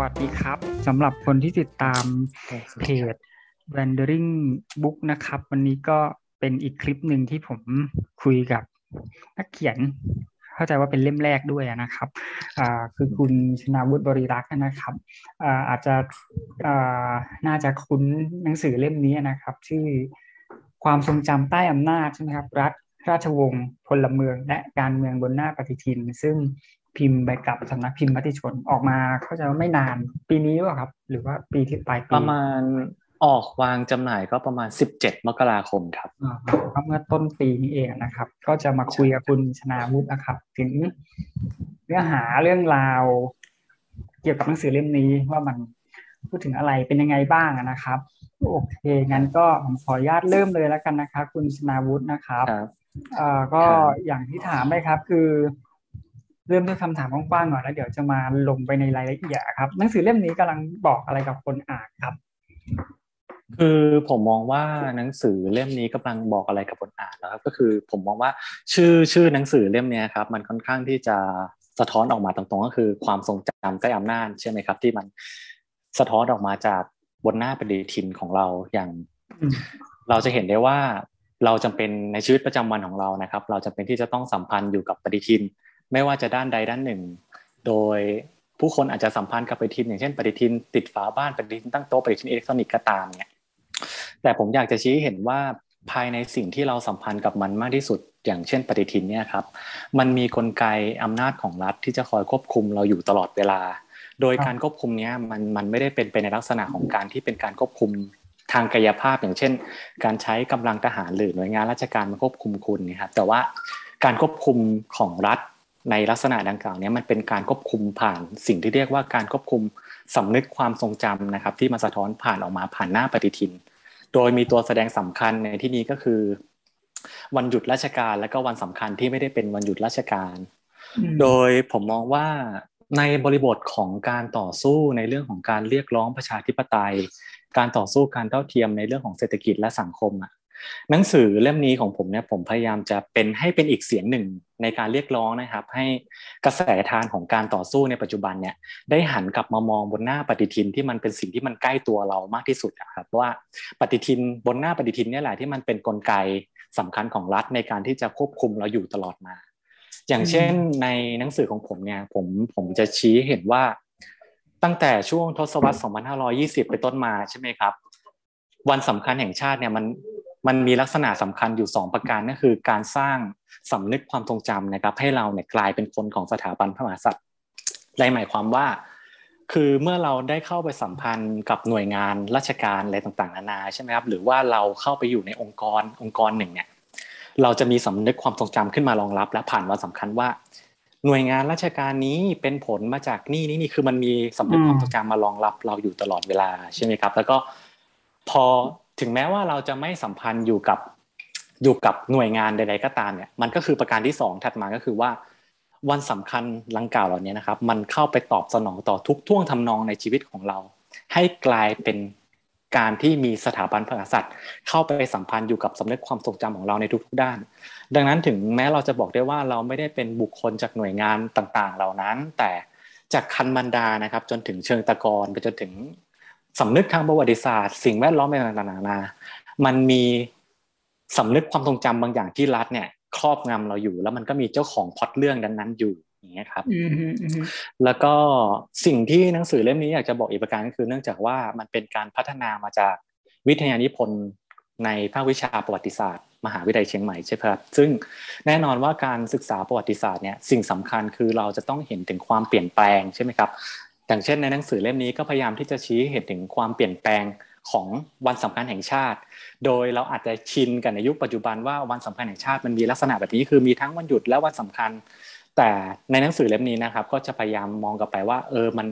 วัสดีครับสำหรับคนที่ติดตามเพจ Wandering Book นะครับ วันนี้ก็เป็นอีกคลิปหนึ่งที่ผมคุยกับนักเขียน เข้าใจว่าเป็นเล่มแรกด้วยนะครับอ่าคือคุณชนาวุฒิบริรักษ์นะครับอ่าอาจจะอ่าน่าจะคุ้นหนังสือเล่มนี้นะครับ ชื่อความทรงจำใต้อำนาจใช่ไหมครับรัฐราชวงศ์พลเมือง และการเมืองบนหน้าปฏิทิน ซึ่ง พิมพ์ไปกับสำนักพิมพ์มติชนออกมาเข้าใจว่าไม่นานปีนี้หรือเปล่าครับ หรือว่าปีที่ปลายปีประมาณออกวางจำหน่ายก็ประมาณ 17 มกราคมครับอ่าครับเมื่อต้นปีนี้เองนะครับ ก็จะมาคุยกับคุณชนาวุฒินะครับ ถึงเนื้อหาเรื่องราว เกี่ยวกับหนังสือเล่มนี้ว่ามันพูดถึงอะไรเป็นยังไงบ้างนะครับโอเคงั้นก็ผมขออนุญาตเริ่มเลยแล้วกันนะครับคุณชนาวุฒินะครับครับเอ่อก็ครับอย่างที่ถามไปครับ คือ เริ่มด้วยคำถามกว้างๆก่อนแล้วเดี๋ยวจะมาลงไปในรายละเอียดครับ หนังสือเล่มนี้กำลังบอกอะไรกับคนอ่านครับ คือผมมองว่าหนังสือเล่มนี้กำลังบอกอะไรกับคนอ่านแล้วครับก็คือผมมองว่าชื่อชื่อหนังสือเล่มเนี้ยครับมันค่อนข้างที่จะสะท้อนออกมาตรงๆก็คือความทรงจำใต้อำนาจใช่ไหมครับ ที่มันสะท้อนออกมาจากบนหน้าปฏิทินของเราอย่างอืมเราจะเห็นได้ว่าเราจำเป็นในชีวิตประจำวันของเรานะครับ เราจำเป็นที่จะต้องสัมพันธ์อยู่กับปฏิทิน ไม่ว่าจะด้านใดด้านหนึ่ง โดยผู้คนอาจจะสัมพันธ์กับปฏิทิน อย่างเช่นปฏิทินติดฝาบ้านปฏิทินตั้งโต๊ะปฏิทินอิเล็กทรอนิกส์ก็ตามเนี่ยแต่ผมอยากจะชี้ให้เห็นว่าภายในสิ่งที่เราสัมพันธ์กับมันมากที่สุด อย่างเช่น ปฏิทินเนี่ยครับ มันมีกลไกอำนาจของรัฐที่จะคอยควบคุมเราอยู่ตลอดเวลา โดยการควบคุมเนี้ยมันมันไม่ได้เป็นไปในลักษณะของการที่เป็นการควบคุมทางกายภาพ อย่างเช่น การใช้กำลังทหารหรือหน่วยงานราชการมาควบคุมคุณนะครับแต่ว่าการควบคุมของรัฐ ในลักษณะดังกล่าวเนี้มันเป็นการควบคุมผ่านสิ่งที่เรียกว่าการควบคุมสำนึกความทรงจำนะครับ ที่มันสะท้อนผ่านออกมาผ่านหน้าปฏิทิน โดยมีตัวแสดงสำคัญในที่นี้ก็คือ วันหยุดราชการและก็วันสำคัญที่ไม่ได้เป็นวันหยุดราชการอืมโดยผมมองว่าในบริบทของการต่อสู้ในเรื่องของการเรียกร้องประชาธิปไตย การต่อสู้การเท่าเทียมในเรื่องของเศรษฐกิจและสังคมอะ หนังสือเล่มนี้ของผมเนี่ยผมพยายามจะเป็นให้เป็นอีกเสียงหนึ่งในการเรียกร้องนะครับ ให้กระแสทานของการต่อสู้ในปัจจุบันเนี่ยได้หันกลับมามองบนหน้าปฏิทินที่มันเป็นสิ่งที่มันใกล้ตัวเรามากที่สุดอะครับว่าปฏิทินบนหน้าปฏิทินนี่แหละที่มันเป็นกลไกสำคัญของรัฐในการที่จะควบคุมเราอยู่ตลอดมา อย่างเช่นในหนังสือของผมเนี่ยผมผมจะชี้เห็นว่าตั้งแต่ช่วงทศวรรษ 2520ไปต้นมาใช่ไหมครับ วันสำคัญแห่งชาติเนี่ยมัน มันมีลักษณะสำคัญอยู่ 2 ประการก็คือ การสร้างสำนึกความทรงจำนะครับ ให้เราเนี่ยกลายเป็นคนของสถาบันพระมหากษัตริย์ในหมายความว่า คือเมื่อเราได้เข้าไปสัมพันธ์กับหน่วยงานราชการอะไรต่างๆนานาใช่ไหมครับหรือว่าเราเข้าไปอยู่ในองค์กรองค์กรหนึ่งเนี่ยเราจะมีสำนึกความทรงจำขึ้นมารองรับ และผ่านวันสำคัญว่า หน่วยงานราชการนี้เป็นผลมาจากนี่นี่นี่คือมันมีสำนึกความทรงจำมารองรับ เราอยู่ตลอดเวลาใช่ไหมครับ แล้วก็พอ ถึงแม้ว่าเราจะไม่สัมพันธ์อยู่กับอยู่กับหน่วยงานใดๆก็ตามเนี่ยมันก็คือประการที่สองถัดมาก็คือว่า วันสำคัญลังกล่าวเหล่านี้นะครับ มันเข้าไปตอบสนองต่อทุกท่วงทำนองในชีวิตของเรา ให้กลายเป็นการที่มีสถาบันพระกษัตริย์ เข้าไปสัมพันธ์อยู่กับสำนึกความทรงจำของเราในทุกๆด้าน ดังนั้นถึงแม้เราจะบอกได้ว่าเราไม่ได้เป็นบุคคลจากหน่วยงานต่างๆ เหล่านั้น แต่จากคันมันดานะครับ จนถึงเชิงตะกอนไปจนถึง สำนึกทางประวัติศาสตร์ สิ่งแวดล้อมต่างๆนานา มันมีสำนึกความทรงจำบางอย่างที่รัฐเนี่ยครอบงำเราอยู่ แล้วมันก็มีเจ้าของพล็อตเรื่องนั้นๆอยู่อย่างเงี้ยครับอืมอืมอืมแล้วก็สิ่งที่หนังสือเล่มนี้อยากจะบอกอีกประการก็คือ เนื่องจากว่ามันเป็นการพัฒนามาจากวิทยานิพนธ์ในภาควิชาประวัติศาสตร์ มหาวิทยาลัยเชียงใหม่ใช่ไหมครับ ซึ่งแน่นอนว่าการศึกษาประวัติศาสตร์เนี่ยสิ่งสำคัญคือเราจะต้องเห็นถึงความเปลี่ยนแปลงใช่ไหมครับ อย่างเช่นในหนังสือเล่มนี้ก็พยายามที่จะชี้เห็นถึงความเปลี่ยนแปลงของวันสำคัญแห่งชาติ โดยเราอาจจะชินกันในยุคปัจจุบันว่าวันสำคัญแห่งชาติมันมีลักษณะแบบนี้คือมีทั้งวันหยุดและวันสำคัญ แต่ในหนังสือเล่มนี้นะครับ ก็จะพยายามมองกลับไปว่า เออมัน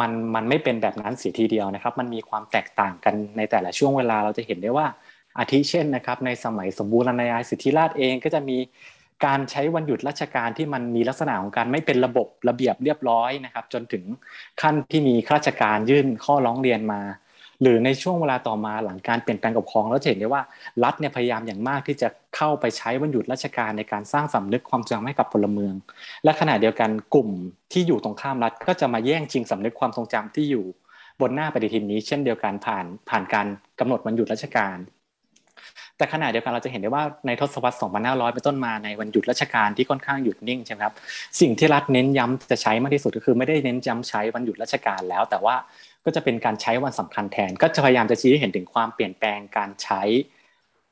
มันมันไม่เป็นแบบนั้นเสียทีเดียวนะครับ มันมีความแตกต่างกันในแต่ละช่วงเวลาเราจะเห็นได้ว่าอาทิเช่นนะครับ ในสมัยสมบูรณาญาสิทธิราชเองก็จะมี การใช้วันหยุดราชการที่มันมีลักษณะของการไม่เป็นระบบระเบียบเรียบร้อยนะครับ จนถึงขั้นที่มีข้าราชการยื่นข้อร้องเรียนมา หรือในช่วงเวลาต่อมาหลังการเปลี่ยนแปลงปกครองแล้วเห็นได้ว่ารัฐเนี่ยพยายามอย่างมากที่จะเข้าไปใช้วันหยุดราชการในการสร้างสำนึกความจำให้กับพลเมือง และขณะเดียวกันกลุ่มที่อยู่ตรงข้ามรัฐก็จะมาแย่งชิงสำนึกความทรงจำที่อยู่บนหน้าปฏิทินนี้ เช่นเดียวกันผ่านผ่านการกำหนดวันหยุดราชการ แต่ขณะเดียวกันเราจะเห็นได้ว่าในทศวรรษ 2500 เป็นต้นมาในวันหยุดราชการที่ค่อนข้างหยุดนิ่งใช่ไหมครับสิ่งที่รัฐเน้นย้ำจะใช้มากที่สุดก็คือไม่ได้เน้นย้ำใช้วันหยุดราชการแล้ว แต่ว่าก็จะเป็นการใช้วันสำคัญแทน ก็จะพยายามจะชี้ให้เห็นถึงความเปลี่ยนแปลงการใช้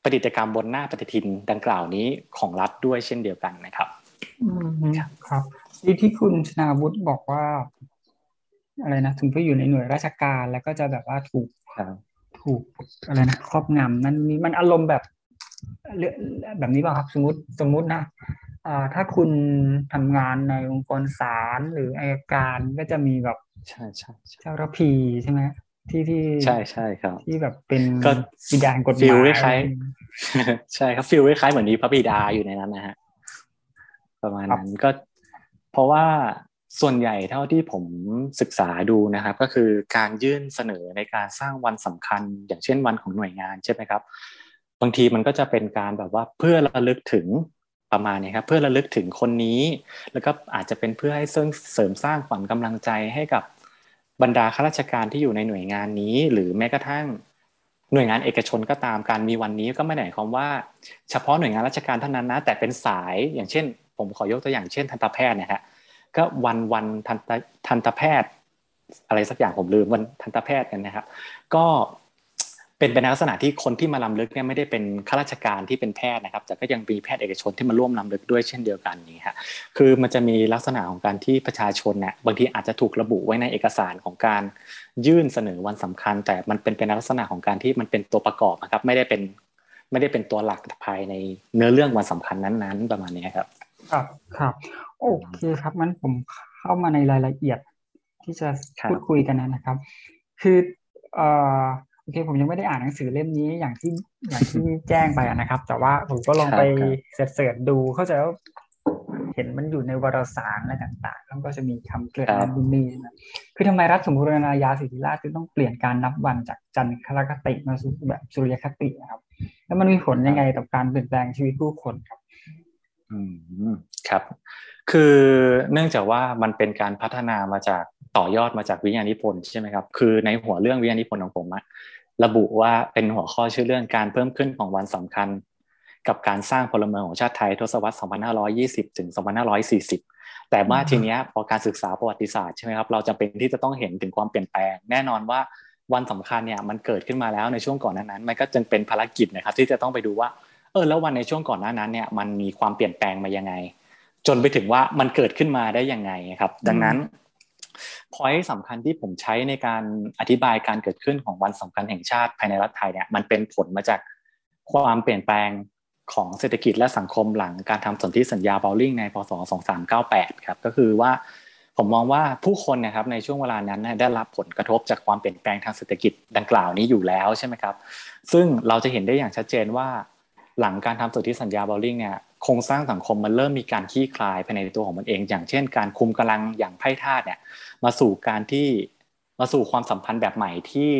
ปฏิกรรมบนหน้าปฏิทินดังกล่าวนี้ของรัฐด้วยเช่นเดียวกันนะครับครับที่ที่คุณชนาวุฒิบอกว่า อะไรนะถึงผู้อยู่ในหน่วยราชการแล้วก็จะแบบว่าถูก ถูกอะไรนะครอบงำนั่นมีมันอารมณ์แบบแบบนี้ป่ะครับ สมมติสมมุตินะถ้าคุณทำงานในองค์กรศาลหรืออายการก็จะมีแบบใช่ใช่เจ้าระพีใช่ไหมที่ที่ใช่ใช่ครับ ที่แบบเป็นบิดากฎหมายฟิลคล้ายใช่ครับฟิลคล้ายเหมือนมีพระบิดาอยู่ในนั้นนะฮะประมาณนั้นก็เพราะว่า ส่วนใหญ่เท่าที่ผมศึกษาดูนะครับ ก็คือการยื่นเสนอในการสร้างวันสำคัญ อย่างเช่นวันของหน่วยงานใช่ไหมครับ บางทีมันก็จะเป็นการแบบว่าเพื่อระลึกถึงประมาณนี้ครับเพื่อระลึกถึงคนนี้ แล้วก็อาจจะเป็นเพื่อให้เสริมสร้างขวัญกำลังใจให้กับบรรดาข้าราชการที่อยู่ในหน่วยงานนี้ หรือแม้กระทั่งหน่วยงานเอกชนก็ตามการมีวันนี้ก็ไม่ได้หมายความว่า เฉพาะหน่วยงานราชการเท่านั้นนะแต่เป็นสายอย่างเช่น ผมขอยกตัวอย่างเช่นทันตแพทย์นะฮะ ก็วันวันทันตทันตแพทย์ อะไรสักอย่างผมลืมวันทันตแพทย์กันนะครับ ก็เป็นเป็นลักษณะที่คนที่มาลำลึกเนี่ยไม่ได้เป็นข้าราชการที่เป็นแพทย์นะครับ แต่ก็ยังมีแพทย์เอกชนที่มาร่วมลำลึกด้วยเช่นเดียวกันนี่ฮะคือมันจะมีลักษณะของการที่ประชาชนเนี่ยบางทีอาจจะถูกระบุไว้ในเอกสารของการยื่นเสนอวันสำคัญ แต่มันเป็นเป็นลักษณะของการที่มันเป็นตัวประกอบนะครับ ไม่ได้เป็นไม่ได้เป็นตัวหลักภายในเนื้อเรื่องวันสำคัญนั้น ๆ ประมาณนี้ครับ ครับครับ โอเคครับมันผมเข้ามาในรายละเอียดที่จะพูดคุยกันนะครับ คือเอ่อโอเค ผมยังไม่ได้อ่านหนังสือเล่มนี้อย่างที่อย่างที่แจ้งไปนะครับ แต่ว่าผมก็ลองไปเสิร์ชดูเข้าใจว่าเห็นมันอยู่ในวารสารอะไรต่างๆแล้วก็จะมีคำเกิดนันนี่นะคือทำไมรัฐสมบูรณาญาสิทธิราชจึงต้องเปลี่ยนการนับวันจากจันทรคติมาสู่แบบสุริยคตินะครับ แล้วมันมีผลยังไงต่อการเปลี่ยนแปลงชีวิตผู้คนครับ อืมครับ คือเนื่องจากว่ามันเป็นการพัฒนามาจากต่อยอดมาจากวิญญาณิพนธ์ใช่ไหมครับคือในหัวเรื่องวิญญาณิพนธ์ของผมอะระบุว่าเป็นหัวข้อชื่อเรื่องการเพิ่มขึ้นของวันสำคัญ กับการสร้างพลเมืองของชาติไทยทศวรรษ 2520 ถึง 2540 แต่ว่าทีนี้พอการศึกษาประวัติศาสตร์ใช่ไหมครับเราจำเป็นที่จะต้องเห็นถึงความเปลี่ยนแปลง แน่นอนว่าวันสำคัญเนี่ยมันเกิดขึ้นมาแล้วในช่วงก่อนนั้นมันก็จึงเป็นภารกิจนะครับที่จะต้องไปดูว่าเออแล้ววันในช่วงก่อนหน้านั้นเนี่ยมันมีความเปลี่ยนแปลงมายังไง จนไปถึงว่ามันเกิดขึ้นมาได้ยังไงครับ ดังนั้นพอยต์สำคัญที่ผมใช้ในการอธิบายการเกิดขึ้นของวันสำคัญแห่งชาติภายในรัฐไทยเนี่ยมันเป็นผลมาจากความเปลี่ยนแปลงของเศรษฐกิจและสังคมหลังการทำสนธิสัญญาเบลลิงในพศ 2398 ครับก็คือว่าผมมองว่าผู้คนนะครับในช่วงเวลานั้นได้รับผลกระทบจากความเปลี่ยนแปลงทางเศรษฐกิจดังกล่าวนี้อยู่แล้วใช่ไหมครับ ซึ่งเราจะเห็นได้อย่างชัดเจนว่า หลังการทำสนธิสัญญาเบลลิงเนี่ย โครงสร้างสังคมมันเริ่มมีการขี้คลายภายในตัวของมันเอง อย่างเช่น การคุมกำลังอย่างไพ่ทาสเนี่ยมาสู่การที่มาสู่ความสัมพันธ์แบบใหม่ที่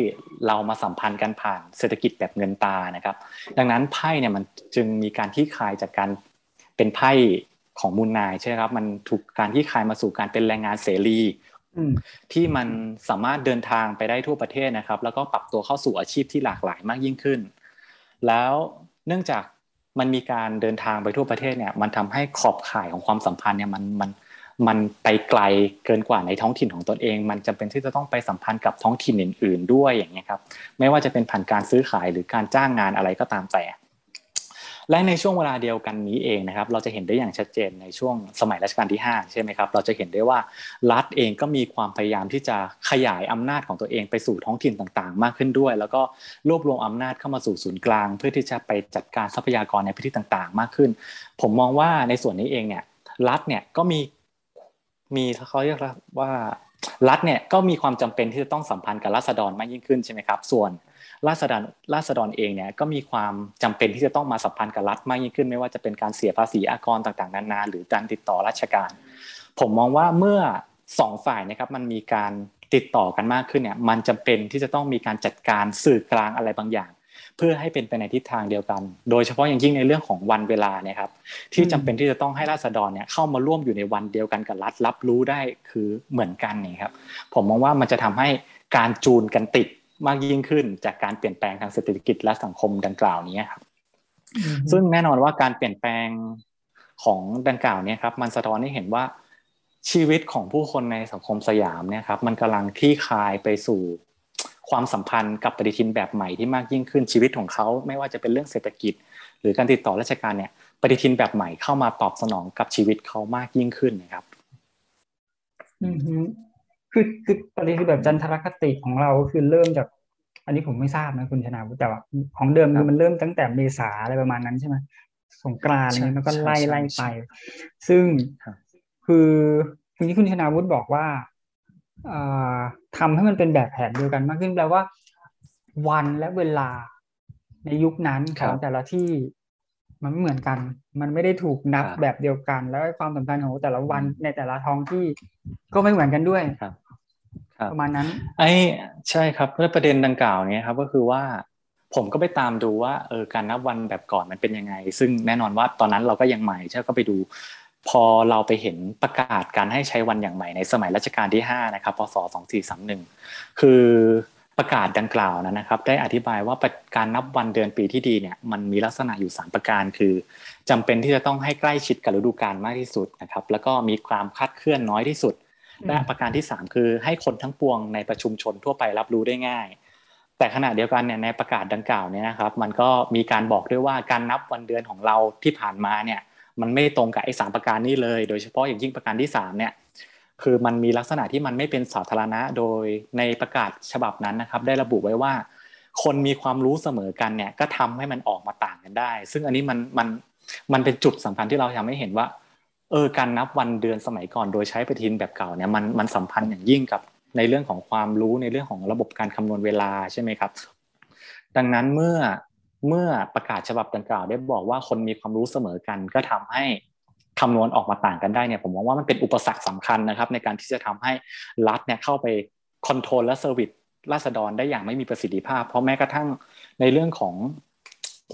เรามาสัมพันธ์กันผ่านเศรษฐกิจแบบเงินตานะครับ ดังนั้นไพ่เนี่ยมันจึงมีการที่คลายจากการเป็นไพ่ของมูลนายใช่ครับ มันถูกการที่คลายมาสู่การเป็นแรงงานเสรีที่มันสามารถเดินทางไปได้ทั่วประเทศนะครับ แล้วก็ปรับตัวเข้าสู่อาชีพที่หลากหลายมากยิ่งขึ้น แล้วเนื่องจาก มันมีการเดินทางไปทั่วประเทศเนี่ย มันทำให้ขอบข่ายของความสัมพันธ์เนี่ยมันมันมันไปไกลเกินกว่าในท้องถิ่นของตนเอง มันจำเป็นที่จะต้องไปสัมพันธ์กับท้องถิ่นอื่น ๆ ด้วยอย่างนี้ครับ ไม่ว่าจะเป็นผ่านการซื้อขายหรือการจ้างงานอะไรก็ตามแต่ และในช่วงเวลาเดียวกันนี้เองนะครับเราจะเห็นได้อย่างชัดเจนในช่วงสมัยรัชกาลที่ 5 ใช่ไหมครับเราจะเห็นได้ว่ารัฐเองก็มีความพยายามที่จะขยายอำนาจของตัวเองไปสู่ท้องถิ่นต่างๆ มากขึ้นด้วย แล้วก็รวบรวมอำนาจเข้ามาสู่ศูนย์กลาง เพื่อที่จะไปจัดการทรัพยากรในพื้นที่ต่างๆ มากขึ้น ผมมองว่าในส่วนนี้เองเนี่ยรัฐเนี่ยก็มีมีเขาเรียกว่า รัฐเนี่ยก็มีความจำเป็นที่จะต้องสัมพันธ์กับราษฎรมากยิ่งขึ้นใช่ไหมครับส่วนราษฎรราษฎรเองเนี่ยก็มีความจำเป็นที่จะต้องมาสัมพันธ์กับรัฐมากยิ่งขึ้น ไม่ว่าจะเป็นการเสียภาษีอากรต่างๆนานาหรือการติดต่อราชการ ผมมองว่าเมื่อสองฝ่ายนะครับมันมีการติดต่อกันมากขึ้นเนี่ยมันจำเป็นที่จะต้องมีการจัดการสื่อกลางอะไรบางอย่าง เพื่อให้เป็นไปในทิศทางเดียวกัน โดยเฉพาะอย่างยิ่งในเรื่องของวันเวลาเนี่ยครับที่จำเป็นที่จะต้องให้ราษฎรเนี่ยเข้ามาร่วมอยู่ในวันเดียวกันกับรัฐรับรู้ได้คือเหมือนกันนี่ครับผมมองว่ามันจะทำให้การจูนกันติดมากยิ่งขึ้น จากการเปลี่ยนแปลงทางเศรษฐกิจและสังคมดังกล่าวนี้ครับซึ่งแน่นอนว่าการเปลี่ยนแปลงของดังกล่าวเนี่ยครับมันสะท้อนให้เห็นว่าชีวิตของผู้คนในสังคมสยามเนี่ยครับมันกำลังคลี่คลายไปสู่ ความสัมพันธ์กับปฏิทินแบบใหม่ที่มากยิ่งขึ้นชีวิตของเขาไม่ว่าจะเป็นเรื่องเศรษฐกิจ หรือการติดต่อราชการเนี่ยปฏิทินแบบใหม่เข้ามาตอบสนองกับชีวิตเขามากยิ่งขึ้นนะครับอือฮึคือคือปฏิทินแบบจันทรคติของเราคือเริ่มจาก อันนี้ผมไม่ทราบนะคุณชนาแต่ว่าของเดิมคือมันเริ่มตั้งแต่เมษาอะไรประมาณนั้นใช่ไหมสงกรานต์อะไรเงี้ยมันก็ไล่ไล่ไป ซึ่งคือคุณที่คุณชนาวุฒิบอกว่า ทำให้มันเป็นแบบแผนเดียวกันมากขึ้นแปลว่า วันและเวลาในยุคนั้นของแต่ละที่มันไม่เหมือนกัน มันไม่ได้ถูกนับแบบเดียวกัน แล้วความสำคัญของแต่ละวันในแต่ละท้องที่ก็ไม่เหมือนกันด้วยครับประมาณนั้น ไอ้ใช่ครับเรื่องประเด็นดังกล่าวเนี้ยครับ ก็คือว่าผมก็ไปตามดูว่าเออการนับวันแบบก่อนมันเป็นยังไง ซึ่งแน่นอนว่าตอนนั้นเราก็ยังใหม่ใช่ก็ไปดู พอเราไปเห็นประกาศการให้ใช้วันอย่างใหม่ในสมัยรัชกาลที่5นะครับพศ2431 คือประกาศดังกล่าวนะนะครับ ได้อธิบายว่าการนับวันเดือนปีที่ดีเนี่ยมันมีลักษณะอยู่ 3 ประการ คือจำเป็นที่จะต้องให้ใกล้ชิดกับฤดูกาลมากที่สุดนะครับ แล้วก็มีความคาดเคลื่อนน้อยที่สุด และประการที่ 3 คือให้คนทั้งปวงในประชุมชนทั่วไปรับรู้ได้ง่าย แต่ขณะเดียวกันเนี่ยในประกาศดังกล่าวเนี่ยนะครับ มันก็มีการบอกด้วยว่าการนับวันเดือนของเราที่ผ่านมาเนี่ย มันไม่ตรงกับไอ้สามประการนี้เลย โดยเฉพาะอย่างยิ่งประการที่3เนี่ยคือมันมีลักษณะที่มันไม่เป็นสาธารณะโดยในประกาศฉบับนั้นนะครับ ได้ระบุไว้ว่า คนมีความรู้เสมอกันเนี่ยก็ทำให้มันออกมาต่างกันได้ ซึ่งอันนี้มันมันมันเป็นจุดสำคัญที่เราทำให้เห็นว่าเออการนับวันเดือนสมัยก่อนโดยใช้ปฏิทินแบบเก่าเนี่ยมันมันสัมพันธ์อย่างยิ่งกับในเรื่องของความรู้ในเรื่องของระบบการคำนวณเวลาใช่ไหมครับ ดังนั้นเมื่อ เมื่อประกาศฉบับดังกล่าวได้บอกว่าคนมีความรู้เสมอกัน ก็ทำให้คำนวณออกมาต่างกันได้เนี่ยผมมองว่ามันเป็นอุปสรรคสำคัญนะครับ ในการที่จะทำให้รัฐเนี่ยเข้าไป control และ service ราษฎรได้อย่างไม่มีประสิทธิภาพ เพราะแม้กระทั่งในเรื่องของ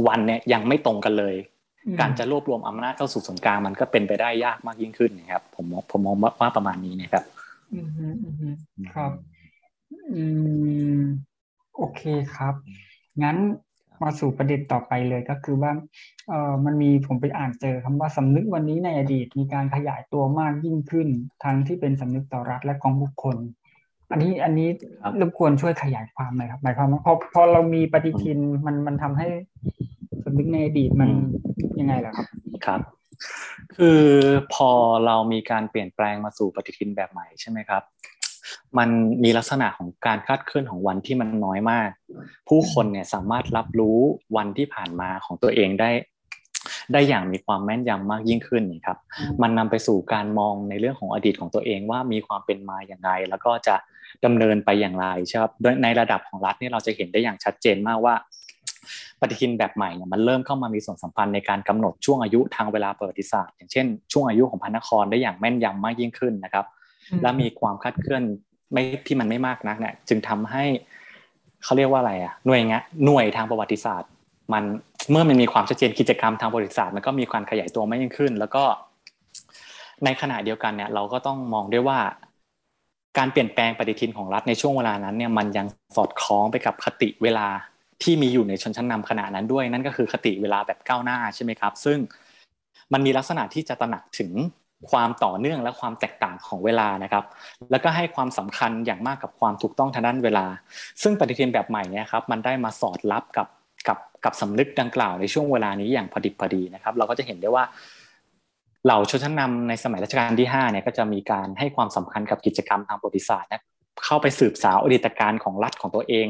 วันเนี่ยยังไม่ตรงกันเลย การจะรวบรวมอำนาจเข้าสู่ส่วนกลางมันก็เป็นไปได้ยากมากยิ่งขึ้นนะครับ ผมผมมองว่าประมาณนี้นะครับอืมอืมครับ อืมโอเคครับ งั้น มาสู่ประเด็นต่อไปเลยก็คือว่าเอ่อมันมีผมไปอ่านเจอคำว่าสำนึกวันนี้ในอดีต มีการขยายตัวมากยิ่งขึ้น ทั้งที่เป็นสำนึกต่อรัฐและของบุคคล อันนี้อันนี้รบกวนช่วยขยายความหน่อยครับหมายความว่าพอพอเรามีปฏิทินมันมันทำให้สำนึกในอดีตมันยังไงล่ะครับครับ คือพอเรามีการเปลี่ยนแปลงมาสู่ปฏิทินแบบใหม่ใช่ไหมครับ มันมีลักษณะของการคาดเคลื่อนของวันที่มันน้อยมาก ผู้คนเนี่ยสามารถรับรู้วันที่ผ่านมาของตัวเองได้ ได้อย่างมีความแม่นยำมากยิ่งขึ้นนี่ครับ มันนำไปสู่การมองในเรื่องของอดีตของตัวเองว่ามีความเป็นมาอย่างไร แล้วก็จะดำเนินไปอย่างไรใช่ครับโดยในระดับของรัฐนี่เราจะเห็นได้อย่างชัดเจนมากว่าปฏิทินแบบใหม่เนี่ยมันเริ่มเข้ามามีส่วนสัมพันธ์ในการกำหนดช่วงอายุทางเวลาประวัติศาสตร์ อย่างเช่น ช่วงอายุของพระนครได้อย่างแม่นยำมากยิ่งขึ้นนะครับ และมีความคาดเคลื่อนไม่ที่มันไม่มากนักเนี่ยจึงทำให้เขาเรียกว่าอะไรอะหน่วยงะหน่วยทางประวัติศาสตร์ มันเมื่อมันมีความชัดเจนกิจกรรมทางประวัติศาสตร์มันก็มีการขยายตัวมากยิ่งขึ้น แล้วก็ ในขณะเดียวกันเนี่ย เราก็ต้องมองด้วยว่า การเปลี่ยนแปลงปฏิทินของรัฐในช่วงเวลานั้นเนี่ยมันยังสอดคล้องไปกับคติเวลาที่มีอยู่ในชนชั้นนำขณะนั้นด้วยนั่นก็คือคติเวลาแบบก้าวหน้าใช่ไหมครับ ซึ่งมันมีลักษณะที่จะตระหนักถึง ความต่อเนื่องและความแตกต่างของเวลานะครับ แล้วก็ให้ความสำคัญอย่างมากกับความถูกต้องทางด้านเวลา ซึ่งปฏิทินแบบใหม่เนี่ยครับมันได้มาสอดรับกับกับกับสำนึกดังกล่าวในช่วงเวลานี้อย่างพอดิบพอดีนะครับ เราก็จะเห็นได้ว่าเหล่าชนชั้นนำในสมัยรัชกาลที่5เนี่ยก็จะมีการให้ความสำคัญกับกิจกรรมทางประวัติศาสตร์นะเข้าไปสืบสาวอดีตการของรัฐของตัวเอง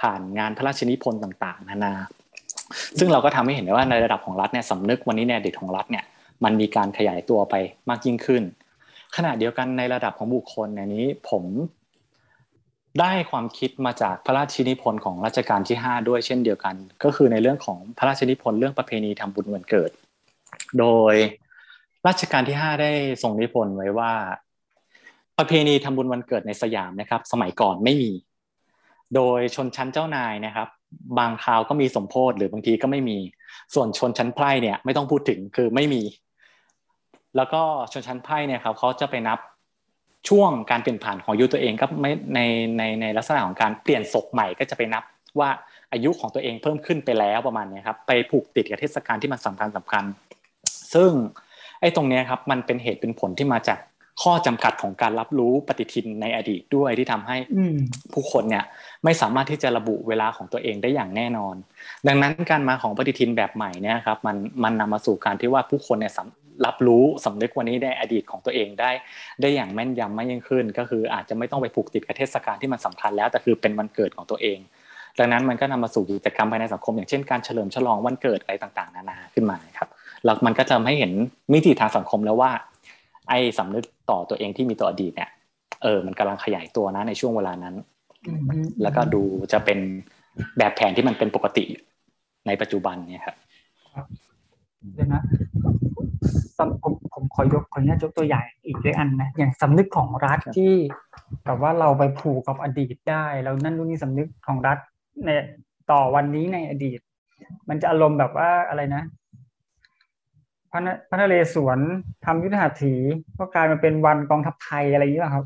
ผ่านงานพระราชนิพนธ์ต่าง ๆ นานา ซึ่งเราก็ทำให้เห็นได้ว่าในระดับของรัฐเนี่ยสำนึกวันนี้ในอดีตของรัฐเนี่ย มันมีการขยายตัวไปมากยิ่งขึ้น ขณะเดียวกันในระดับของบุคคลในนี้ผมได้ความคิดมาจากพระราชนิพนธ์ของรัชกาลที่ 5 ด้วยเช่นเดียวกัน ก็คือในเรื่องของพระราชนิพนธ์เรื่องประเพณีทำบุญวันเกิด โดยรัชกาลที่ 5 ได้ทรงนิพนธ์ไว้ว่า ประเพณีทำบุญวันเกิดในสยามนะครับ สมัยก่อนไม่มี โดยชนชั้นเจ้านายนะครับ บางคราวก็มีสมโพธหรือบางทีก็ไม่มี ส่วนชนชั้นไพร่เนี่ยไม่ต้องพูดถึงคือไม่มี แล้วก็ชนชั้นไพร่เนี่ยครับเขาจะไปนับช่วงการเปลี่ยนผ่านของอายุตัวเองก็ไม่ในในในลักษณะของการเปลี่ยนศพใหม่ก็จะไปนับว่าอายุของตัวเองเพิ่มขึ้นไปแล้วประมาณนี้ครับไปผูกติดกับเทศกาลที่มันสำคัญสำคัญ ซึ่งไอ้ตรงนี้ครับมันเป็นเหตุเป็นผลที่มาจากข้อจำกัดของการรับรู้ปฏิทินในอดีตด้วยที่ทำให้ผู้คนเนี่ยไม่สามารถที่จะระบุเวลาของตัวเองได้อย่างแน่นอน ดังนั้นการมาของปฏิทินแบบใหม่เนี่ยครับมันมันนำมาสู่การที่ว่าผู้คนเนี่ย รับรู้สำนึกวันนี้ในอดีตของตัวเองได้ ได้อย่างแม่นยำมากยิ่งขึ้น ก็คืออาจจะไม่ต้องไปผูกติดกับเทศกาลที่มันสำคัญแล้วแต่คือเป็นวันเกิดของตัวเอง ดังนั้นมันก็นำมาสู่กิจกรรมภายในสังคม อย่างเช่นการเฉลิมฉลองวันเกิดอะไรต่างๆ นานาขึ้นมาครับแล้วมันก็ทำให้เห็นมิติทางสังคมแล้วว่า ไอ้สำนึกต่อตัวเองที่มีต่ออดีตเนี่ยเออ มันกำลังขยายตัวนะในช่วงเวลานั้น แล้วก็ดูจะเป็นแบบแผนที่มันเป็นปกติในปัจจุบันเนี่ยครับเดี๋ยวนะ ผมผมขอยกขออนุญาตยกตัวอย่างอีกด้วยอันนะอย่างสำนึกของรัฐที่แบบว่าเราไปผูกกับอดีตได้ แล้วนั่นนู่นนี่สำนึกของรัฐในต่อวันนี้ในอดีต มันจะอารมณ์แบบว่าอะไรนะพระพระนเรศวรทำยุทธหัตถีก็กลายมาเป็นวันกองทัพไทยอะไรอย่างนี้ป่ะครับ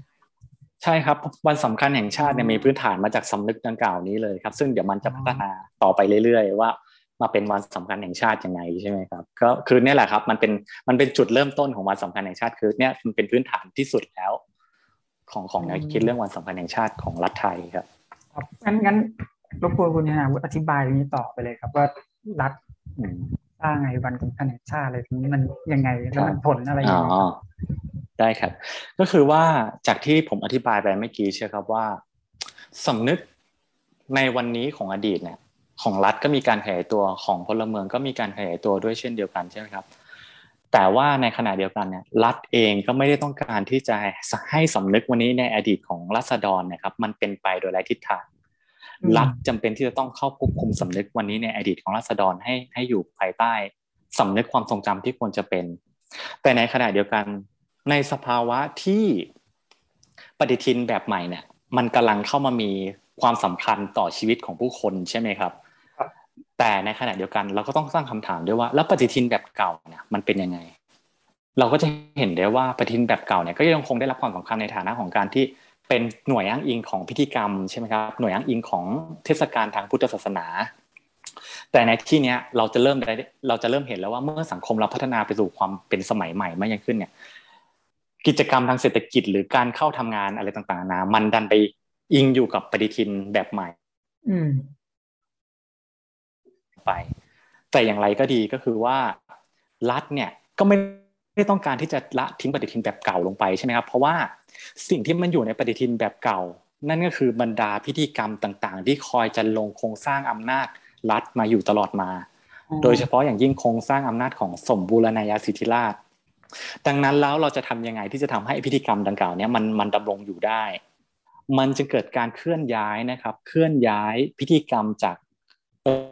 ใช่ครับ วันสำคัญแห่งชาติเนี่ยมีพื้นฐานมาจากสำนึกดังกล่าวนี้เลยครับ ซึ่งเดี๋ยวมันจะพัฒนาต่อไปเรื่อยๆว่า มาเป็นวันสำคัญแห่งชาติยังไงใช่ไหมครับก็คือเนี่ยแหละครับ มันเป็นมันเป็นจุดเริ่มต้นของวันสำคัญแห่งชาติ คือเนี่ยมันเป็นพื้นฐานที่สุดแล้ว ของของแนวคิดเรื่องวันสำคัญแห่งชาติของรัฐไทยครับครับงั้นงั้นรบกวนคุณธนาวุฒิอธิบายตรงนี้ต่อไปเลยครับว่ารัฐสร้างไงวันสำคัญแห่งชาติอะไรตรงนี้มันยังไงแล้วมันผลอะไรอย่างเงี้ยได้ครับ ก็คือว่าจากที่ผมอธิบายไปเมื่อกี้ใช่ครับว่าสำนึกในวันนี้ของอดีตเนี่ย ของรัฐก็มีการขยายตัวของพลเมืองก็มีการขยายตัวด้วยเช่นเดียวกันใช่ไหมครับ แต่ว่าในขณะเดียวกันเนี่ยรัฐเองก็ไม่ได้ต้องการที่จะให้สำนึกวันนี้ในอดีตของรัษฎรนะครับ มันเป็นไปโดยไร้ทิศทางรัฐจำเป็นที่จะต้องเข้าควบคุมสำนึกวันนี้ในอดีตของรัษฎรให้ให้อยู่ภายใต้สำนึกความทรงจำที่ควรจะเป็น แต่ในขณะเดียวกันในสภาวะที่ปฏิทินแบบใหม่เนี่ย มันกำลังเข้ามามีความสำคัญต่อชีวิตของผู้คนใช่ไหมครับ แต่ในขณะเดียวกันเราก็ต้องสร้างคำถามด้วยว่า แล้วปฏิทินแบบเก่าเนี่ยมันเป็นยังไง เราก็จะเห็นได้ว่าปฏิทินแบบเก่าเนี่ยก็ยังคงได้รับความสำคัญในฐานะของการที่เป็นหน่วยอ้างอิงของพิธีกรรมใช่ไหมครับหน่วยอ้างอิงของเทศกาลทางพุทธศาสนา แต่ในที่นี้เราจะเริ่มได้เราจะเริ่มเห็นแล้วว่าเมื่อสังคมเราพัฒนาไปสู่ความเป็นสมัยใหม่มากยิ่งขึ้นเนี่ยกิจกรรมทางเศรษฐกิจหรือการเข้าทำงานอะไรต่างๆนะมันดันไปอิงอยู่กับปฏิทินแบบใหม่อื ไป แต่อย่างไรก็ดีก็คือว่ารัฐเนี่ยก็ไม่ได้ต้องการที่จะละทิ้งปฏิทินแบบเก่าลงไปใช่ไหมครับ เพราะว่าสิ่งที่มันอยู่ในปฏิทินแบบเก่า นั่นก็คือบรรดาพิธีกรรมต่างๆ ที่คอยจะลงโครงสร้างอำนาจรัฐมาอยู่ตลอดมา โดยเฉพาะอย่างยิ่งโครงสร้างอำนาจของสมบูรณาญาสิทธิราชดังนั้นแล้วเราจะทำยังไงที่จะทำให้พิธีกรรมดังกล่าวนี้มันมันดำรงอยู่ได้ มันจะเกิดการเคลื่อนย้ายนะครับ เคลื่อนย้ายพิธีกรรมจากป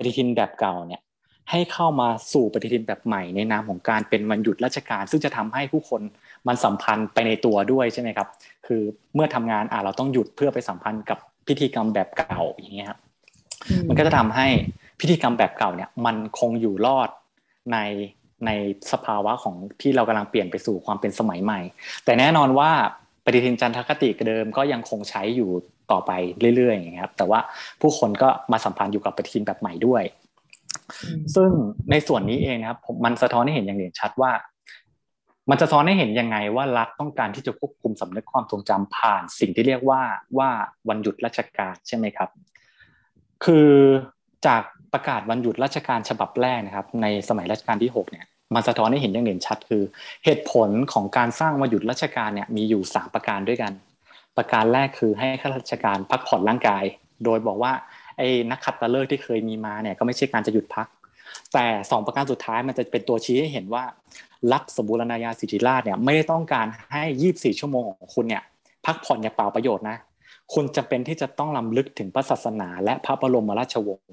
ฏิทินแบบเก่าเนี่ยให้เข้ามาสู่ปฏิทินแบบใหม่ในนามของการเป็นวันหยุดราชการ ซึ่งจะทำให้ผู้คนมันสัมพันธ์ไปในตัวด้วยใช่ไหมครับ คือเมื่อทำงานอ่าเราต้องหยุดเพื่อไปสัมพันธ์กับพิธีกรรมแบบเก่าอย่างเงี้ยครับมันก็จะทำให้พิธีกรรมแบบเก่าเนี่ยมันคงอยู่รอดในในสภาวะของที่เรากำลังเปลี่ยนไปสู่ความเป็นสมัยใหม่ แต่แน่นอนว่าปฏิทินจันทคติเดิมก็ยังคงใช้อยู่ ต่อไปเรื่อยๆอย่างเงี้ยครับแต่ว่าผู้คนก็มาสัมพันธ์อยู่กับปฏิทินแบบใหม่ด้วย ซึ่งในส่วนนี้เองนะครับมันสะท้อนให้เห็นอย่างเด่นชัดว่า มันจะสะท้อนให้เห็นยังไงว่ารัฐต้องการที่จะควบคุมสำนึกความทรงจำผ่าน สิ่งที่เรียกว่าว่าวันหยุดราชการใช่ไหมครับ คือจากประกาศวันหยุดราชการฉบับแรกนะครับ ในสมัยรัชกาลที่6เนี่ยมันสะท้อนให้เห็นอย่างเด่นชัด คือ เหตุผลของการสร้างวันหยุดราชการเนี่ยมีอยู่ 3 ประการด้วยกัน ประการแรกคือให้ข้าราชการพักผ่อนร่างกาย โดยบอกว่าไอ้นักขัดตะเลิกที่เคยมีมาเนี่ยก็ไม่ใช่การจะหยุดพัก แต่สองประการสุดท้ายมันจะเป็นตัวชี้ให้เห็นว่ารัฐสมบูรณาญาสิทธิราชเนี่ยไม่ได้ต้องการให้ยี่บสี่ชั่วโมงของคุณเนี่ยพักผ่อนอย่าเปล่าประโยชน์นะคุณจะเป็นที่จะต้องลำลึกถึงพระศาสนาและพระบรมราชวงศ์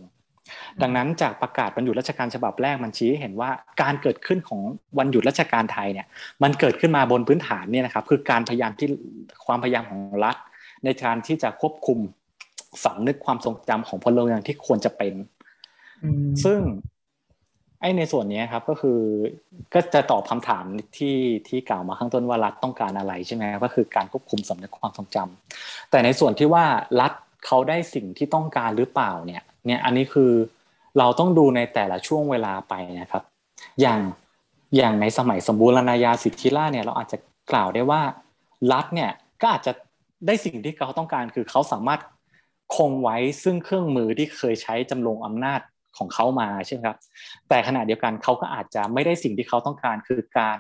ดังนั้นจากประกาศวันหยุดราชการฉบับแรกมันชี้เห็นว่าการเกิดขึ้นของวันหยุดราชการไทยเนี่ยมันเกิดขึ้นมาบนพื้นฐานเนี่ยนะครับคือการพยายามที่ความพยายามของรัฐ ในการที่จะควบคุมสำนึกความทรงจำของพลเมืองที่ควรจะเป็น ซึ่งไอ้ในส่วนนี้ครับก็คือก็จะตอบคำถามที่ที่กล่าวมาข้างต้นว่ารัฐต้องการอะไรใช่ไหมก็คือการควบคุมสำนึกความทรงจำแต่ในส่วนที่ว่ารัฐเขาได้สิ่งที่ต้องการหรือเปล่าเนี่ย เนี่ยอันนี้คือเราต้องดูในแต่ละช่วงเวลาไปนะครับ อย่างอย่างในสมัยสมบูรณาญาสิทธิราชเนี่ยเราอาจจะกล่าวได้ว่ารัฐเนี่ยก็อาจจะได้สิ่งที่เขาต้องการ คือเขาสามารถคงไว้ซึ่งเครื่องมือที่เคยใช้จำลองอำนาจของเขามาใช่ไหมครับ แต่ขณะเดียวกันเขาก็อาจจะไม่ได้สิ่งที่เขาต้องการ คือการ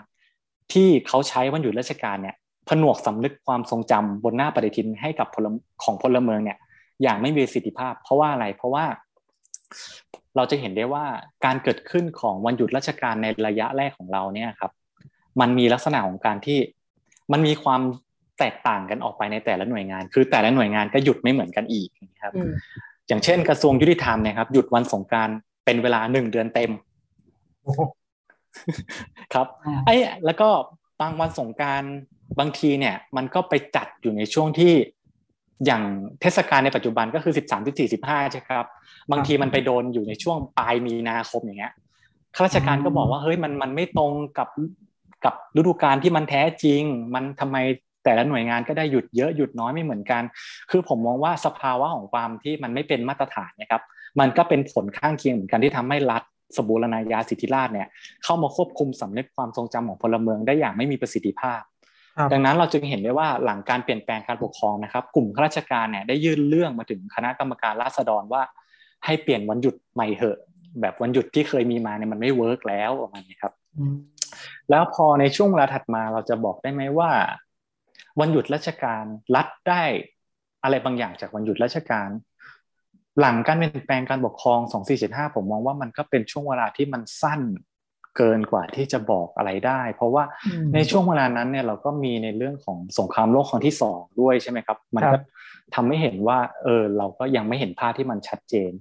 ที่เขาใช้วันหยุดราชการเนี่ยผนวกสำนึกความทรงจำบนหน้าปฏิทินให้กับพลของพลเมืองเนี่ย อย่างไม่มีประสิทธิภาพ เพราะว่าอะไรเพราะว่าเราจะเห็นได้ว่าการเกิดขึ้นของวันหยุดราชการในระยะแรกของเราเนี่ยครับ มันมีลักษณะของการที่มันมีความแตกต่างกันออกไปในแต่ละหน่วยงาน คือแต่ละหน่วยงานก็หยุดไม่เหมือนกันอีกครับ อย่างเช่น กระทรวงยุติธรรมเนี่ยครับ หยุดวันสงการเป็นเวลาหนึ่งเดือนเต็มครับไอ้แล้วก็บางวันสงการบางทีเนี่ย มันก็ไปจัดอยู่ในช่วงที่ อย่างเทศกาลในปัจจุบันก็คือสิบสามสิบสี่สิบห้าใช่ครับบางทีมันไปโดนอยู่ในช่วงปลายมีนาคมอย่างเงี้ยข้าราชการก็บอกว่าเฮ้ยมันมันไม่ตรงกับกับฤดูกาลที่มันแท้จริง มันทำไมแต่ละหน่วยงานก็ได้หยุดเยอะหยุดน้อยไม่เหมือนกัน คือผมมองว่าสภาวะของความที่มันไม่เป็นมาตรฐานนะครับ มันก็เป็นผลข้างเคียงเหมือนกันที่ทำให้รัฐสบูรณาญาสิทธิราชเนี่ยเข้ามาควบคุมสำนึกความทรงจำของพลเมืองได้อย่างไม่มีประสิทธิภาพ ดังนั้นเราจึงเห็นได้ว่าหลังการเปลี่ยนแปลงการปกครองนะครับ กลุ่มข้าราชการเนี่ยได้ยื่นเรื่องมาถึงคณะกรรมการราษฎรว่า ให้เปลี่ยนวันหยุดใหม่เหอะ แบบวันหยุดที่เคยมีมาเนี่ยมันไม่เวิร์กแล้วประมาณนี้ครับแล้วพอในช่วงเวลาถัดมาเราจะบอกได้ไหมว่า วันหยุดราชการรัฐได้อะไรบางอย่างจากวันหยุดราชการ หลังการเปลี่ยนแปลงการปกครอง 2475 ผมมองว่ามันก็เป็นช่วงเวลาที่มันสั้น เกินกว่าที่จะบอกอะไรได้ เพราะว่าในช่วงเวลานั้นเนี่ยเราก็มีในเรื่องของสงครามโลกครั้งที่สองด้วยใช่ไหมครับ มันก็ทำให้เห็นว่าเออเราก็ยังไม่เห็นภาพที่มันชัดเจน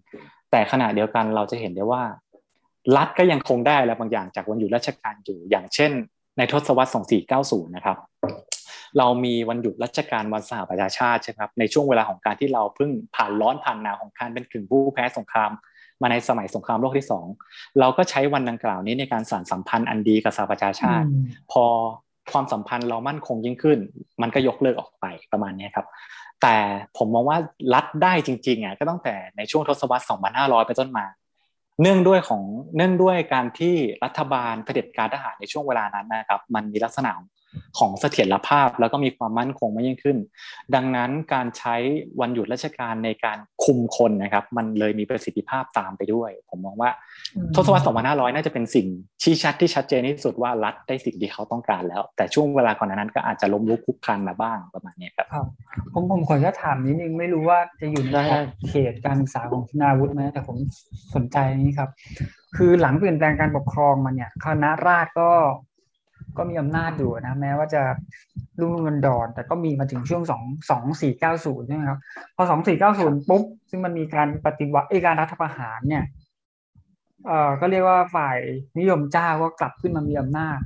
แต่ขณะเดียวกันเราจะเห็นได้ว่า รัฐก็ยังคงได้แล้วบางอย่างจากวันหยุดราชการอยู่ อย่างเช่น ในทศวรรษ 2490 นะครับ เรามีวันหยุดราชการวันสหประชาชาติใช่ครับในช่วงเวลาของการที่เราเพิ่งผ่านร้อนผ่านหนาวของการเป็นกึ่งผู้แพ้สงคราม มาในสมัยสงครามโลกที่สองเราก็ใช้วันดังกล่าวนี้ในการสานสัมพันธ์อันดีกับสหประชาชาติ พอความสัมพันธ์เรามั่นคงยิ่งขึ้น มันก็ยกเลิกออกไปประมาณนี้ครับแต่ผมมองว่ารัดได้จริงๆอะก็ตั้งแต่ในช่วงทศวรรษ 2500 ไปต้นมา เนื่องด้วยของเนื่องด้วยการที่รัฐบาลเผด็จการทหารในช่วงเวลานั้นนะครับ มันมีลักษณะของ เสถียรภาพแล้วก็มีความมั่นคงมากยิ่งขึ้น ดังนั้นการใช้วันหยุดราชการในการคุมคนนะครับ มันเลยมีประสิทธิภาพตามไปด้วย ผมมองว่าทศวรรษ2500 น่าจะเป็นสิ่งชี้ชัดที่ชัดเจนที่สุดว่ารัฐได้สิ่งที่เขาต้องการแล้ว แต่ช่วงเวลาก่อนนั้นก็อาจจะล้มลุกคุกคานมาบ้างประมาณนี้ครับผมผมขออนุญาตถามนิดนึงไม่รู้ว่าจะอยู่ในเขตการศึกษาของชนาวุฒิไหมแต่ผมสนใจนี้ครับ คือหลังเปลี่ยนแปลงการปกครองมันเนี่ยคณะราษฎรก็ ก็มีอำนาจอยู่นะ แม้ว่าจะรุ่งรุ่งดอนแต่ก็มีมาถึงช่วงสองสองสี่เก้าศูนย์ใช่ไหมครับ พอสองสี่เก้าศูนย์ปุ๊บ ซึ่งมันมีการปฏิวัติการรัฐประหารเนี่ยเอ่อก็เรียกว่าฝ่ายนิยมเจ้าก็กลับขึ้นมามีอำนาจ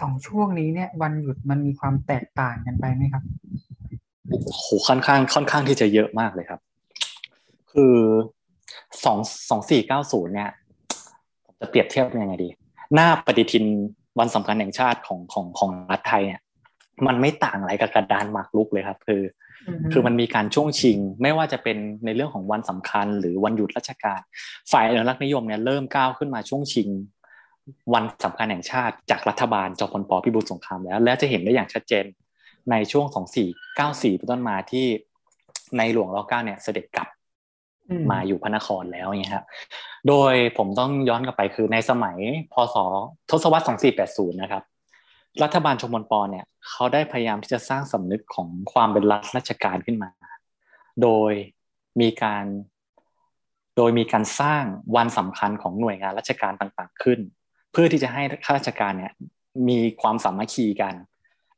สองช่วงนี้เนี่ย วันหยุดมันมีความแตกต่างกันไปไหมครับโหค่อนข้างค่อนข้างที่จะเยอะมากเลยครับ คือสองสองสี่เก้าศูนย์เนี่ยผมจะเปรียบเทียบยังไงดี หน้าปฏิทิน วันสำคัญแห่งชาติของของของรัฐไทยเนี่ยมันไม่ต่างอะไรกับกระดานหมากรุกเลยครับ คือ คือมันมีการช่วงชิง ไม่ว่าจะเป็นในเรื่องของวันสำคัญ หรือวันหยุดราชการ ฝ่ายอนุรักษ์นิยมเนี่ยเริ่มก้าวขึ้นมาช่วงชิง วันสำคัญแห่งชาติจากรัฐบาลจอมพลปพิบูลสงครามแล้ว และจะเห็นได้อย่างชัดเจนในช่วง 2494 เป็นต้นมาที่ในหลวงรัชกาลเนี่ยเสด็จกลับ มาอยู่พระนครแล้วเนี่ยครับ โดยผมต้องย้อนกลับไปคือในสมัยพศทศวรรษ 2480 นะครับ รัฐบาลชมพลปเนี่ยเขาได้พยายามที่จะสร้างสำนึกของความเป็นรัฐราชการขึ้นมา โดยมีการ โดยมีการสร้างวันสำคัญของหน่วยงานราชการต่างๆขึ้น เพื่อที่จะให้ข้าราชการเนี่ยมีความสามัคคีกัน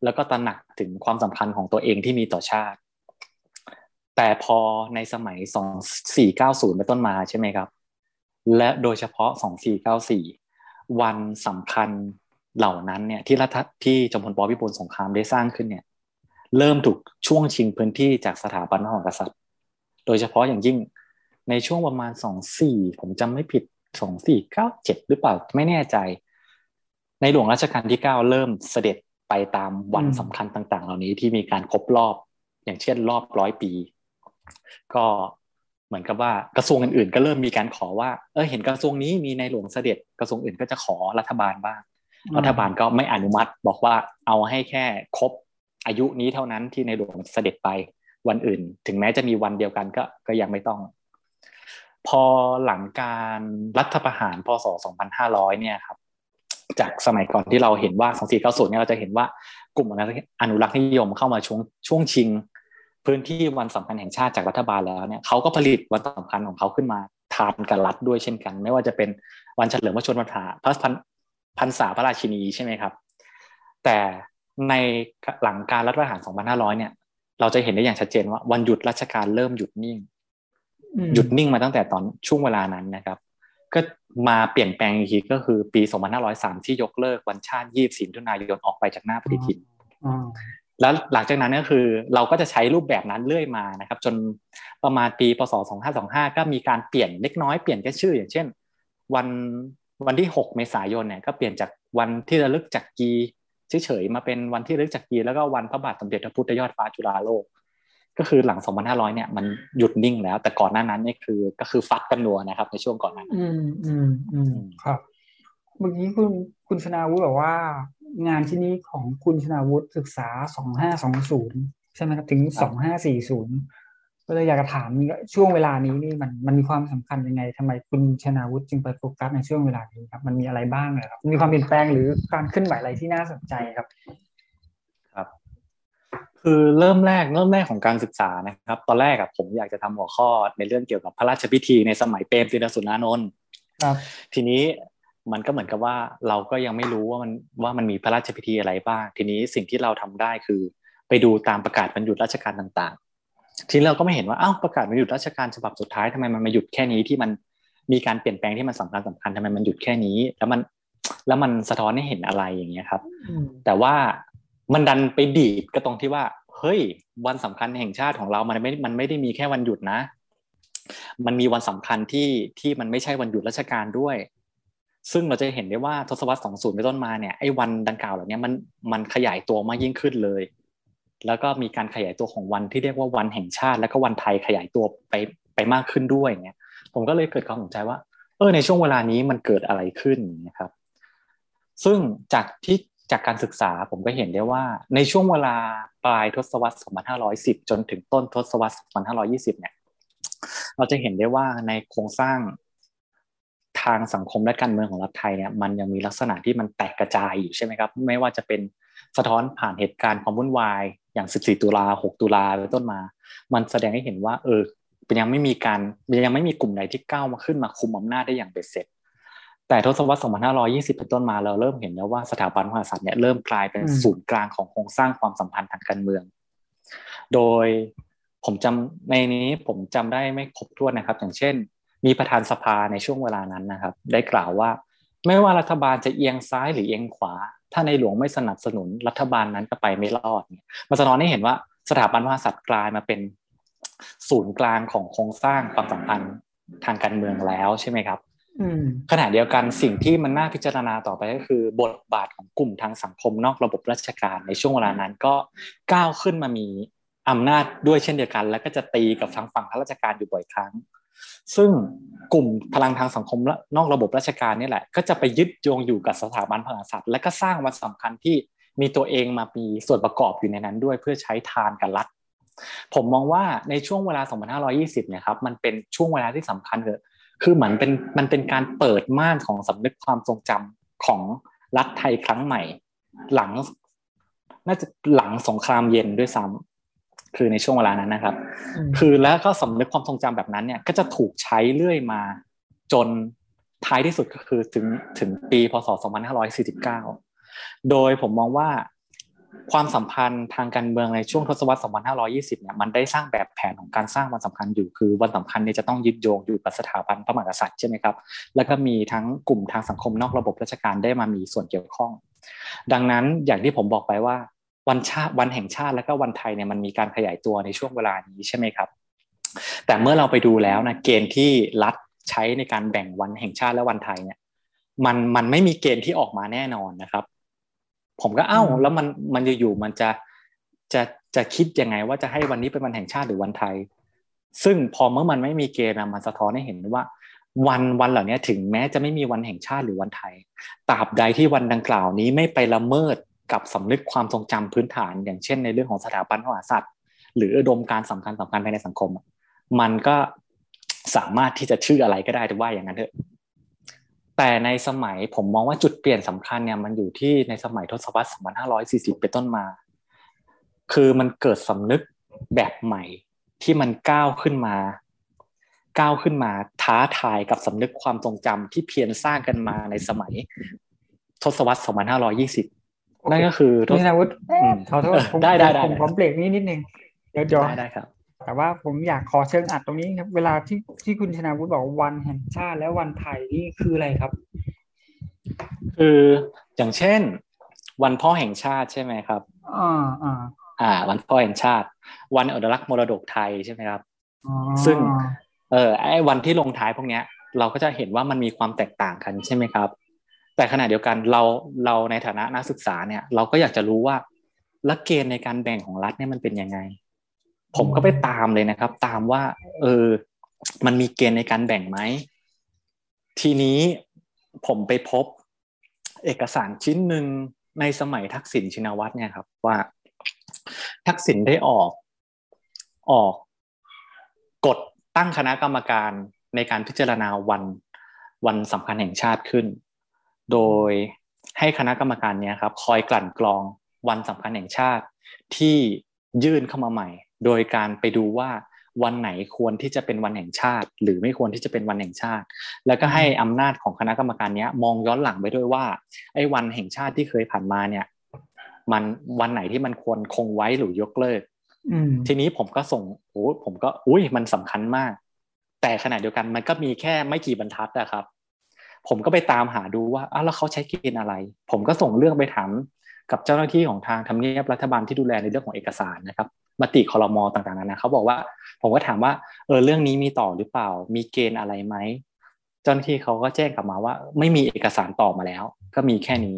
แล้วก็ตระหนักถึงความสำคัญของตัวเองที่มีต่อชาติ แต่พอในสมัย2490เป็นต้นมาใช่ไหมครับ และโดยเฉพาะ2494วันสำคัญเหล่านั้นเนี่ยที่รัฐที่จอมพลปพิบูลสงครามได้สร้างขึ้นเนี่ยเริ่มถูกช่วงชิงพื้นที่จากสถาบันพระมหากษัตริย์ โดยเฉพาะอย่างยิ่งในช่วงประมาณ24ผมจำไม่ผิด2497หรือเปล่าไม่แน่ใจ ในหลวงรัชกาลที่9เริ่มเสด็จไปตามวันสำคัญต่าง ๆ เหล่านี้ที่มีการครบรอบ อย่างเช่นรอบร้อยปี ก็เหมือนกับว่ากระทรวงอื่นๆ ก็เริ่มมีการขอว่า เออเห็นกระทรวงนี้มีในหลวงเสด็จกระทรวงอื่นก็จะขอรัฐบาลบ้าง รัฐบาลก็ไม่อนุมัติบอกว่าเอาให้แค่ครบอายุนี้เท่านั้นที่ในหลวงเสด็จไปวันอื่น ถึงแม้จะมีวันเดียวกันก็ก็ยังไม่ต้อง พอหลังการรัฐประหารพศ 2500 เนี่ยครับจากสมัยก่อนที่เราเห็นว่า 2490 เนี่ยเราจะเห็นว่ากลุ่มอนุรักษ์นิยมเข้ามาช่วงช่วงชิง พื้นที่วันสำคัญแห่งชาติจากรัฐบาลแล้วเนี่ยเขาก็ผลิตวันสำคัญของเขาขึ้นมาทานกับรัฐด้วยเช่นกัน ไม่ว่าจะเป็นวันเฉลิมพระชนมพรรษาพระพันพันษาพระราชินีใช่ไหมครับ แต่ในหลังการรัฐประหาร 2500 เนี่ย เราจะเห็นได้อย่างชัดเจนว่าวันหยุดราชการเริ่มหยุดนิ่ง หยุดนิ่งมาตั้งแต่ตอนช่วงเวลานั้นนะครับ ก็มาเปลี่ยนแปลงอีกทีก็คือปี 2503 ที่ยกเลิกวันชาติ 24มิถุนายนออกไปจากหน้าปฏิทิน แล้วหลังจากนั้นก็คือเราก็จะใช้รูปแบบนั้นเรื่อยมานะครับ จนประมาณปีพศ2525 ก็มีการเปลี่ยนเล็กน้อยเปลี่ยนแค่ชื่อ อย่างเช่น วันวันที่ 6 เมษายนเนี่ยก็เปลี่ยนจากวันที่ระลึกจากกีเฉยๆมาเป็นวันที่ระลึกจากกีแล้วก็วันพระบาทสมเด็จพระพุทธยอดฟ้าจุฬาโลก ก็คือหลัง 2500 เนี่ยมันหยุดนิ่งแล้ว แต่ก่อนหน้านั้นนี่คือก็คือฟัดกันนัวนะครับ ในช่วงก่อนนั้นอืมอืมอืมครับเมื่อกี้คุณคุณชนาวุฒิบอกว่า งานที่นี้ของคุณชนาวุฒิศึกษา2520ใช่ไหมครับถึง2540ก็เลยอยากจะถามช่วงเวลานี้นี่มันมันมีความสำคัญยังไงทำไมคุณชนาวุฒิจึงไปโฟกัสในช่วงเวลานี้ครับ มันมีอะไรบ้างเลยครับ มีความเปลี่ยนแปลงหรือการขึ้นไหวอะไรที่น่าสนใจครับ ครับ คือเริ่มแรกเริ่มแรกของการศึกษานะครับ ตอนแรกอะผมอยากจะทำหัวข้อในเรื่องเกี่ยวกับพระราชพิธีในสมัยเปรมตินสุนานนท์ครับ ทีนี้ มันก็เหมือนกับว่าเราก็ยังไม่รู้ว่ามันว่ามันมีพระราชพิธีอะไรบ้าง ทีนี้สิ่งที่เราทำได้คือ ไปดูตามประกาศบรรยุราชการต่างทีเราก็ไม่เห็นว่าอ้าวประกาศมาหยุดราชการฉบับสุดท้ายทำไมมันมาหยุดแค่นี้ที่มันมีการเปลี่ยนแปลงที่มันสำคัญสำคัญทำไมมันหยุดแค่นี้ แล้วมันแล้วมันสะท้อนให้เห็นอะไรอย่างเงี้ยครับ แต่ว่ามันดันไปดีดก็ตรงที่ว่าเฮ้ยวันสำคัญแห่งชาติของเรามันไม่มันไม่ได้มีแค่วันหยุดนะ มันมีวันสำคัญที่ที่มันไม่ใช่วันหยุดราชการด้วย ซึ่งเราจะเห็นได้ว่าทศวรรษสองศูนย์เป็นต้นมาเนี่ยไอ้วันดังกล่าวเหล่านี้มันมันขยายตัวมากยิ่งขึ้นเลย แล้วก็มีการขยายตัวของวันที่เรียกว่าวันแห่งชาติ แล้วก็วันไทยขยายตัวไปไปมากขึ้นด้วยเนี่ยผมก็เลยเกิดความสนใจว่า เออในช่วงเวลานี้มันเกิดอะไรขึ้นนะครับ ซึ่งจากที่จากการศึกษาผมก็เห็นได้ว่าในช่วงเวลาปลายทศวรรษ 2510 จนถึงต้นทศวรรษ 2520 เนี่ย เราจะเห็นได้ว่าในโครงสร้าง ทางสังคมและการเมืองของรัฐไทยเนี่ยมันยังมีลักษณะที่มันแตกกระจายอยู่ใช่ไหมครับ ไม่ว่าจะเป็นสะท้อนผ่านเหตุการณ์ความวุ่นวาย อย่าง 14 ตุลา 6 ตุลาเป็นต้นมา มันแสดงให้เห็นว่า เออยังไม่มีการยังไม่มีกลุ่มไหนที่ก้าวมาขึ้นมาคุมอำนาจได้อย่างเบ็ดเสร็จ แต่ทศวรรษ 2520 เป็นต้นมาเราเริ่มเห็นแล้วว่าสถาบันพระมหากษัตริย์เนี่ยเริ่มกลายเป็นศูนย์กลางของโครงสร้างความสัมพันธ์ทางการเมือง โดยผมจำในนี้ผมจำได้ไม่ครบถ้วนนะครับ อย่างเช่น มีประธานสภาในช่วงเวลานั้นนะครับ ได้กล่าวว่า ไม่ว่ารัฐบาลจะเอียงซ้ายหรือเอียงขวา ถ้าในหลวงไม่สนับสนุนรัฐบาลนั้นก็ไปไม่รอดเนี่ยมันสะท้อนให้เห็นว่าสถาบันพระมหากษัตริย์กลายมาเป็นศูนย์กลางของโครงสร้างความสัมพันธ์ทางการเมืองแล้วใช่ไหมครับขณะเดียวกันสิ่งที่มันน่าพิจารณาต่อไปก็คือ บทบาทของกลุ่มทางสังคมนอกระบบราชการในช่วงเวลานั้นก็ก้าวขึ้นมามีอำนาจด้วยเช่นเดียวกัน แล้วก็จะตีกับทางฝั่งข้าราชการอยู่บ่อยครั้ง ซึ่งกลุ่มพลังทางสังคมและนอกระบบราชการนี่แหละ ก็จะไปยึดโยงอยู่กับสถาบันพระมหากษัตริย์และก็สร้างวันสำคัญที่มีตัวเองมามีส่วนประกอบอยู่ในนั้นด้วยเพื่อใช้ทานกับรัฐ ผมมองว่าในช่วงเวลา 2520 เนี่ยครับ มันเป็นช่วงเวลาที่สำคัญเลยคือเหมือนเป็นมันเป็นการเปิดม่านของสำนึกความทรงจำของรัฐไทยครั้งใหม่ หลังน่าจะหลังสงครามเย็นด้วยซ้ำ คือในช่วงเวลานั้นนะครับ คือแล้วก็สำนึกความทรงจำแบบนั้นเนี่ยก็จะถูกใช้เรื่อยมาจนท้ายที่สุดก็คือถึงถึงปีพศ 2549 โดยผมมองว่าความสัมพันธ์ทางการเมืองในช่วงทศวรรษ 2520 เนี่ยมันได้สร้างแบบแผนของการสร้างวันสำคัญอยู่ คือวันสำคัญเนี่ยจะต้องยึดโยงอยู่กับสถาบันพระมหากษัตริย์ใช่ไหมครับ แล้วก็มีทั้งกลุ่มทางสังคมนอกระบบราชการได้มามีส่วนเกี่ยวข้อง ดังนั้นอย่างที่ผมบอกไปว่า วันชาติวันแห่งชาติและก็วันไทยเนี่ยมันมีการขยายตัวในช่วงเวลานี้ใช่ไหมครับ แต่เมื่อเราไปดูแล้วนะเกณฑ์ที่รัฐใช้ในการแบ่งวันแห่งชาติและวันไทยเนี่ย มันมันไม่มีเกณฑ์ที่ออกมาแน่นอนนะครับ ผมก็เอ้าแล้วมันมันจะอยู่มันจะจะจะคิดยังไงว่าจะให้วันนี้เป็นวันแห่งชาติหรือวันไทย ซึ่งพอเมื่อมันไม่มีเกณฑ์มันสะท้อนให้เห็นว่า วันวันเหล่านี้ถึงแม้จะไม่มีวันแห่งชาติหรือวันไทยตราบใดที่วันดังกล่าวนี้ไม่ไปละเมิด กับสำนึกความทรงจำพื้นฐาน อย่างเช่นในเรื่องของสถาบันพระมหากษัตริย์ หรืออุดมการสำคัญสำคัญภายในสังคม มันก็สามารถที่จะชื่ออะไรก็ได้แต่ว่าอย่างนั้นเถอะแต่ในสมัยผมมองว่าจุดเปลี่ยนสำคัญเนี่ยมันอยู่ที่ในสมัยทศวรรษ 2540 เป็นต้นมา คือมันเกิดสำนึกแบบใหม่ที่มันก้าวขึ้นมา ก้าวขึ้นมาท้าทายกับสำนึกความทรงจำที่เพียรสร้างกันมาในสมัยทศวรรษ 2520 นั่นก็คือนี่นาวุฒิขอโทษได้ได้ได้ผมขอเบรกนี้นิดนึงเดี๋ยวจอได้ได้ครับ แต่ว่าผมอยากขอเชิงอัดตรงนี้ครับ เวลาที่ที่คุณชนาวุฒิบอกวันแห่งชาติและวันไทยนี่คืออะไรครับ คืออย่างเช่น วันพ่อแห่งชาติใช่ไหมครับอ่าอ่าอ่า วันพ่อแห่งชาติ วันอนุรักษ์มรดกไทยใช่ไหมครับซึ่ง เออไอ้วันที่ลงท้ายพวกเนี้ย เราก็จะเห็นว่ามันมีความแตกต่างกันใช่ไหมครับ แต่ขณะเดียวกันเราเราในฐานะนักศึกษาเนี่ย เราก็อยากจะรู้ว่าลักเกณฑ์ในการแบ่งของรัฐเนี่ยมันเป็นยังไง ผมก็ไปตามเลยนะครับ ตามว่า เออ มันมีเกณฑ์ในการแบ่งไหม ทีนี้ผมไปพบเอกสารชิ้นหนึ่งในสมัยทักษิณชินวัตรเนี่ยครับ ว่า ทักษิณได้ออกออกกฎตั้งคณะกรรมการในการพิจารณาวันวันสำคัญแห่งชาติขึ้น โดยให้คณะกรรมการเนี้ยครับคอยกลั่นกรองวันสำคัญแห่งชาติ ที่ยื่นเข้ามาใหม่ โดยการไปดูว่าวันไหนควรที่จะเป็นวันแห่งชาติ หรือไม่ควรที่จะเป็นวันแห่งชาติ แล้วก็ให้อำนาจของคณะกรรมการนี้มองย้อนหลังไปด้วยว่าไอ้วันแห่งชาติที่เคยผ่านมาเนี่ย มันวันไหนที่มันควรคงไว้หรือยกเลิกทีนี้ผมก็ส่งโอ้ผมก็ อุ้ยมันสำคัญมาก แต่ขณะเดียวกันมันก็มีแค่ไม่กี่บรรทัดนะครับ ผมก็ไปตามหาดูว่าอ้าวแล้วเขาใช้เกณฑ์อะไร ผมก็ส่งเรื่องไปถามกับเจ้าหน้าที่ของทางทำเนียบรัฐบาลที่ดูแลในเรื่องของเอกสารนะครับมติคอรมอต่างๆนานาเขาบอกว่า ผมก็ถามว่าเออเรื่องนี้มีต่อหรือเปล่า มีเกณฑ์อะไรไหมเจ้าหน้าที่เขาก็แจ้งกลับมาว่า ไม่มีเอกสารต่อมาแล้ว ก็มีแค่นี้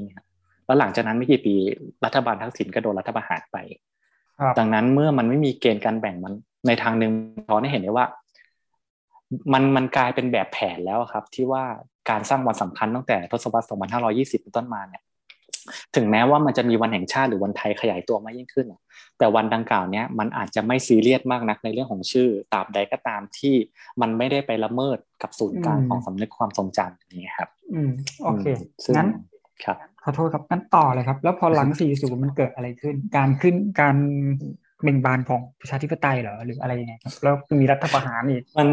แล้วหลังจากนั้นไม่กี่ปีรัฐบาลทักษิณก็โดนรัฐประหารไปดังนั้นเมื่อมันไม่มีเกณฑ์การแบ่งมันในทางหนึ่งพอได้เห็นได้ว่า มันมันกลายเป็นแบบแผนแล้วครับ ที่ว่าการสร้างวันสำคัญตั้งแต่ทศวรรษ 2520 เป็นต้นมาเนี่ยถึงแม้ว่ามันจะมีวันแห่งชาติหรือวันไทยขยายตัวมากยิ่งขึ้น แต่วันดังกล่าวนี้มันอาจจะไม่ซีเรียสมากนักในเรื่องของชื่อตราบใดก็ตามที่มันไม่ได้ไปละเมิดกับศูนย์กลางของสำนึกความทรงจำนี้ครับ อืมโอเคงั้นครับขอโทษครับงั้นต่อเลยครับ แล้วพอหลังสี่สูมันเกิดอะไรขึ้น การขึ้นการ เบ่งบานของประชาธิปไตยเหรอหรืออะไรยังไงครับแล้วมีรัฐประหารอีกมัน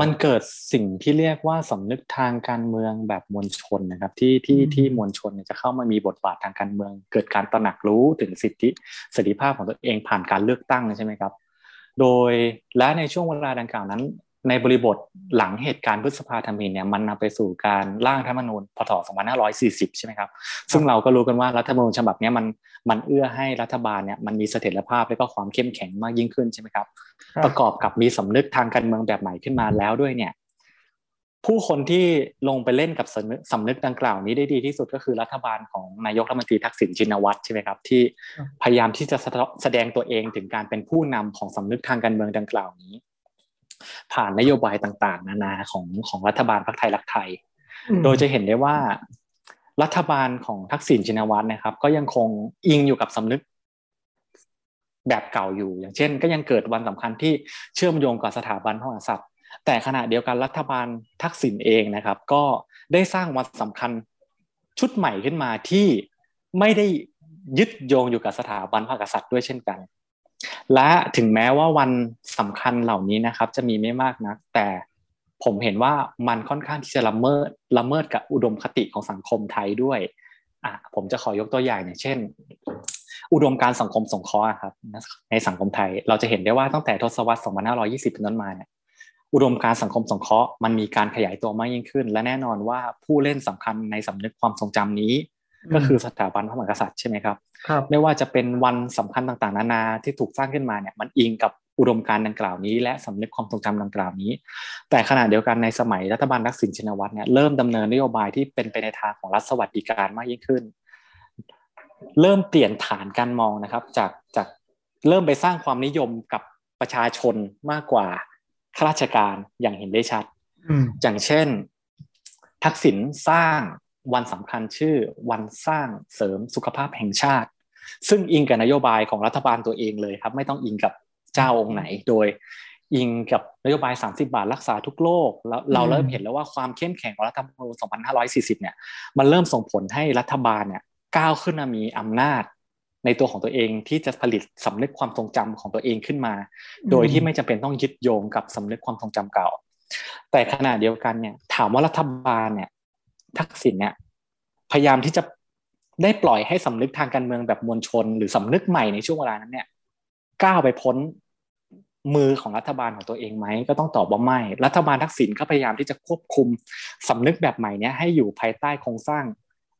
มันเกิดสิ่งที่เรียกว่าสำนึกทางการเมืองแบบมวลชนนะครับ ที่ที่ที่มวลชนจะเข้ามามีบทบาททางการเมือง เกิดการตระหนักรู้ถึงสิทธิเสรีภาพของตัวเองผ่านการเลือกตั้งใช่ไหมครับ โดยและในช่วงเวลาดังกล่าวนั้น ในบริบทหลังเหตุการณ์พฤษภาธมินเนี่ยมันนำไปสู่การร่างรัฐธรรมนูญพศ2540 ใช่ไหมครับ ซึ่งเราก็รู้กันว่ารัฐธรรมนูญฉบับนี้มันมันเอื้อให้รัฐบาลเนี่ยมันมีเสถียรภาพและก็ความเข้มแข็งมากยิ่งขึ้นใช่ไหมครับ ประกอบกับมีสำนึกทางการเมืองแบบใหม่ขึ้นมาแล้วด้วยเนี่ย ผู้คนที่ลงไปเล่นกับสำนึกสำนึกดังกล่าวนี้ได้ดีที่สุดก็คือรัฐบาลของนายกรัฐมนตรีทักษิณชินวัตรใช่ไหมครับที่พยายามที่จะแสดงตัวเองถึงการเป็นผู้นำของสำนึกทางการเมืองดังกล่าวนี้ ผ่านนโยบายต่างๆ นานาของของรัฐบาลพรรคไทยรักไทย โดยจะเห็นได้ว่า รัฐบาลของทักษิณชินวัตรนะครับ ก็ยังคงอิงอยู่กับสำนึกแบบเก่าอยู่ อย่างเช่น ก็ยังเกิดวันสำคัญที่เชื่อมโยงกับสถาบันพระมหากษัตริย์ แต่ขณะเดียวกันรัฐบาลทักษิณเองนะครับ ก็ได้สร้างวันสำคัญชุดใหม่ขึ้นมาที่ไม่ได้ยึดโยงอยู่กับสถาบันพระมหากษัตริย์ด้วยเช่นกัน และถึงแม้ว่าวันสำคัญเหล่านี้นะครับ จะมีไม่มากนะแต่ผมเห็นว่ามันค่อนข้างที่จะละเมิดละเมิดกับอุดมคติของสังคมไทยด้วยอะผมจะขอยกตัวอย่างอย่างเช่น อุดมการสังคมสงเคราะห์ครับ ในสังคมไทย เราจะเห็นได้ว่าตั้งแต่ทศวรรษ 2520 เป็นต้นมาเนี่ยอุดมการสังคมสงเคราะห์มันมีการขยายตัวมากยิ่งขึ้น และแน่นอนว่าผู้เล่นสำคัญในสำนึกความทรงจำนี้ ก็คือสถาบันพระมหากษัตริย์ใช่ไหมครับครับไม่ว่าจะเป็นวันสำคัญต่างๆ นานาที่ถูกสร้างขึ้นมาเนี่ยมันอิงกับอุดมการณ์ดังกล่าวนี้ และสำนึกความทรงจำดังกล่าวนี้ แต่ขณะเดียวกันในสมัยรัฐบาลทักษิณชินวัตรเนี่ยเริ่มดำเนินนโยบายที่เป็นไปในทางของรัฐสวัสดิการมากยิ่งขึ้น เริ่มเปลี่ยนฐานการมองนะครับ จากจากเริ่มไปสร้างความนิยมกับประชาชนมากกว่าข้าราชการอย่างเห็นได้ชัดอืมอย่างเช่น ทักษิณสร้าง วันสำคัญชื่อวันสร้างเสริมสุขภาพแห่งชาติ ซึ่งอิงกับนโยบายของรัฐบาลตัวเองเลยครับ ไม่ต้องอิงกับเจ้าองค์ไหนโดย อิงกับนโยบาย 30 บาทรักษาทุกโรคแล้วเราเริ่มเห็นแล้วว่าความเข้มแข็งของรัฐธรรมนูญ2540 เนี่ย มันเริ่มส่งผลให้รัฐบาลเนี่ยก้าวขึ้นมามีอำนาจในตัวของตัวเองที่จะผลิตสำนึกความทรงจำของตัวเองขึ้นมา โดยที่ไม่จำเป็นต้องยึดโยงกับสำนึกความทรงจำเก่า แต่ขณะเดียวกันเนี่ยถามว่ารัฐบาลเนี่ย ทักษิณเนี่ยพยายามที่จะได้ปล่อยให้สำนึกทางการเมืองแบบมวลชน หรือสำนึกใหม่ในช่วงเวลานั้นเนี่ยก้าวไปพ้นมือของรัฐบาลของตัวเองไหมก็ต้องตอบว่าไม่ รัฐบาลทักษิณก็พยายามที่จะควบคุมสำนึกแบบใหม่เนี้ยให้อยู่ภายใต้โครงสร้าง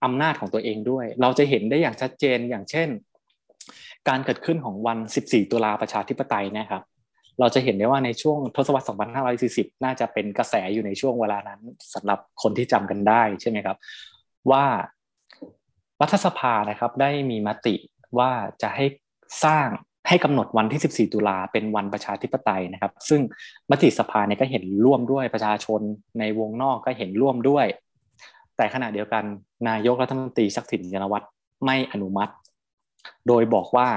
อำนาจของตัวเองด้วย เราจะเห็นได้อย่างชัดเจนอย่างเช่น การเกิดขึ้นของวัน 14 ตุลาประชาธิปไตยนะครับ เราจะเห็นได้ว่าในช่วงทศวรรษ 2540 น่าจะเป็นกระแสอยู่ในช่วงเวลานั้นสำหรับคนที่จำกันได้ใช่ไหมครับ ว่ารัฐสภานะครับได้มีมติว่าจะให้สร้างให้กำหนดวันที่ 14 ตุลาเป็นวันประชาธิปไตยนะครับ ซึ่งมติสภาเนี่ยก็เห็นร่วมด้วยประชาชนในวงนอกก็เห็นร่วมด้วย แต่ขณะเดียวกันนายกรัฐมนตรีชักสินยานวัตรไม่อนุมัติ โดยบอกว่า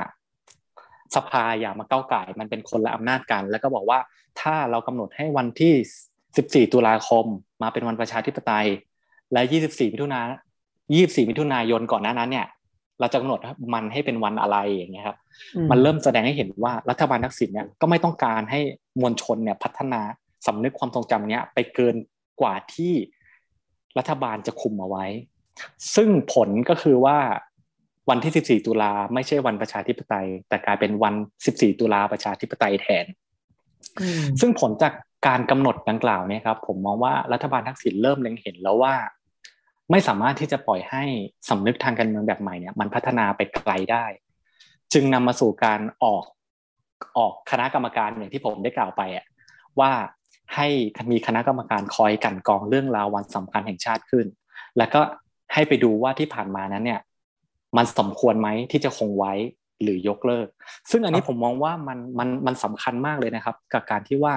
สภาอย่ามาเก้าไก่มันเป็นคนละอำนาจกัน แล้วก็บอกว่าถ้าเรากำหนดให้วันที่ 14 ตุลาคมมาเป็นวันประชาธิปไตย และ 24 มิถุนายน24 มิถุนายนก่อนหน้านั้นเนี่ย เราจะกำหนดมันให้เป็นวันอะไรอย่างเงี้ยครับ มันเริ่มแสดงให้เห็นว่ารัฐบาลทักษิณเนี่ยก็ไม่ต้องการให้มวลชนเนี่ยพัฒนาสำนึกความทรงจำเนี้ยไปเกินกว่าที่รัฐบาลจะคุมเอาไว้ ซึ่งผลก็คือว่า วันที่ 14 ตุลาไม่ใช่วันประชาธิปไตย แต่กลายเป็นวัน 14 ตุลาประชาธิปไตยแทน ซึ่งผลจากการกำหนดดังกล่าวเนี่ยครับ ผมมองว่ารัฐบาลทักษิณเริ่มเล็งเห็นแล้วว่า ไม่สามารถที่จะปล่อยให้สำนึกทางการเมืองแบบใหม่เนี่ยมันพัฒนาไปไกลได้ จึงนำมาสู่การออกออกคณะกรรมการอย่างที่ผมได้กล่าวไปอะว่าให้มีคณะกรรมการคอยกลั่นกรองเรื่องราววันสำคัญแห่งชาติขึ้น แล้วก็ให้ไปดูว่าที่ผ่านมานั้นเนี่ย มันสมควรไหมที่จะคงไว้หรือยกเลิก ซึ่งอันนี้ผมมองว่ามันมันมันสำคัญมากเลยนะครับ กับการที่ว่า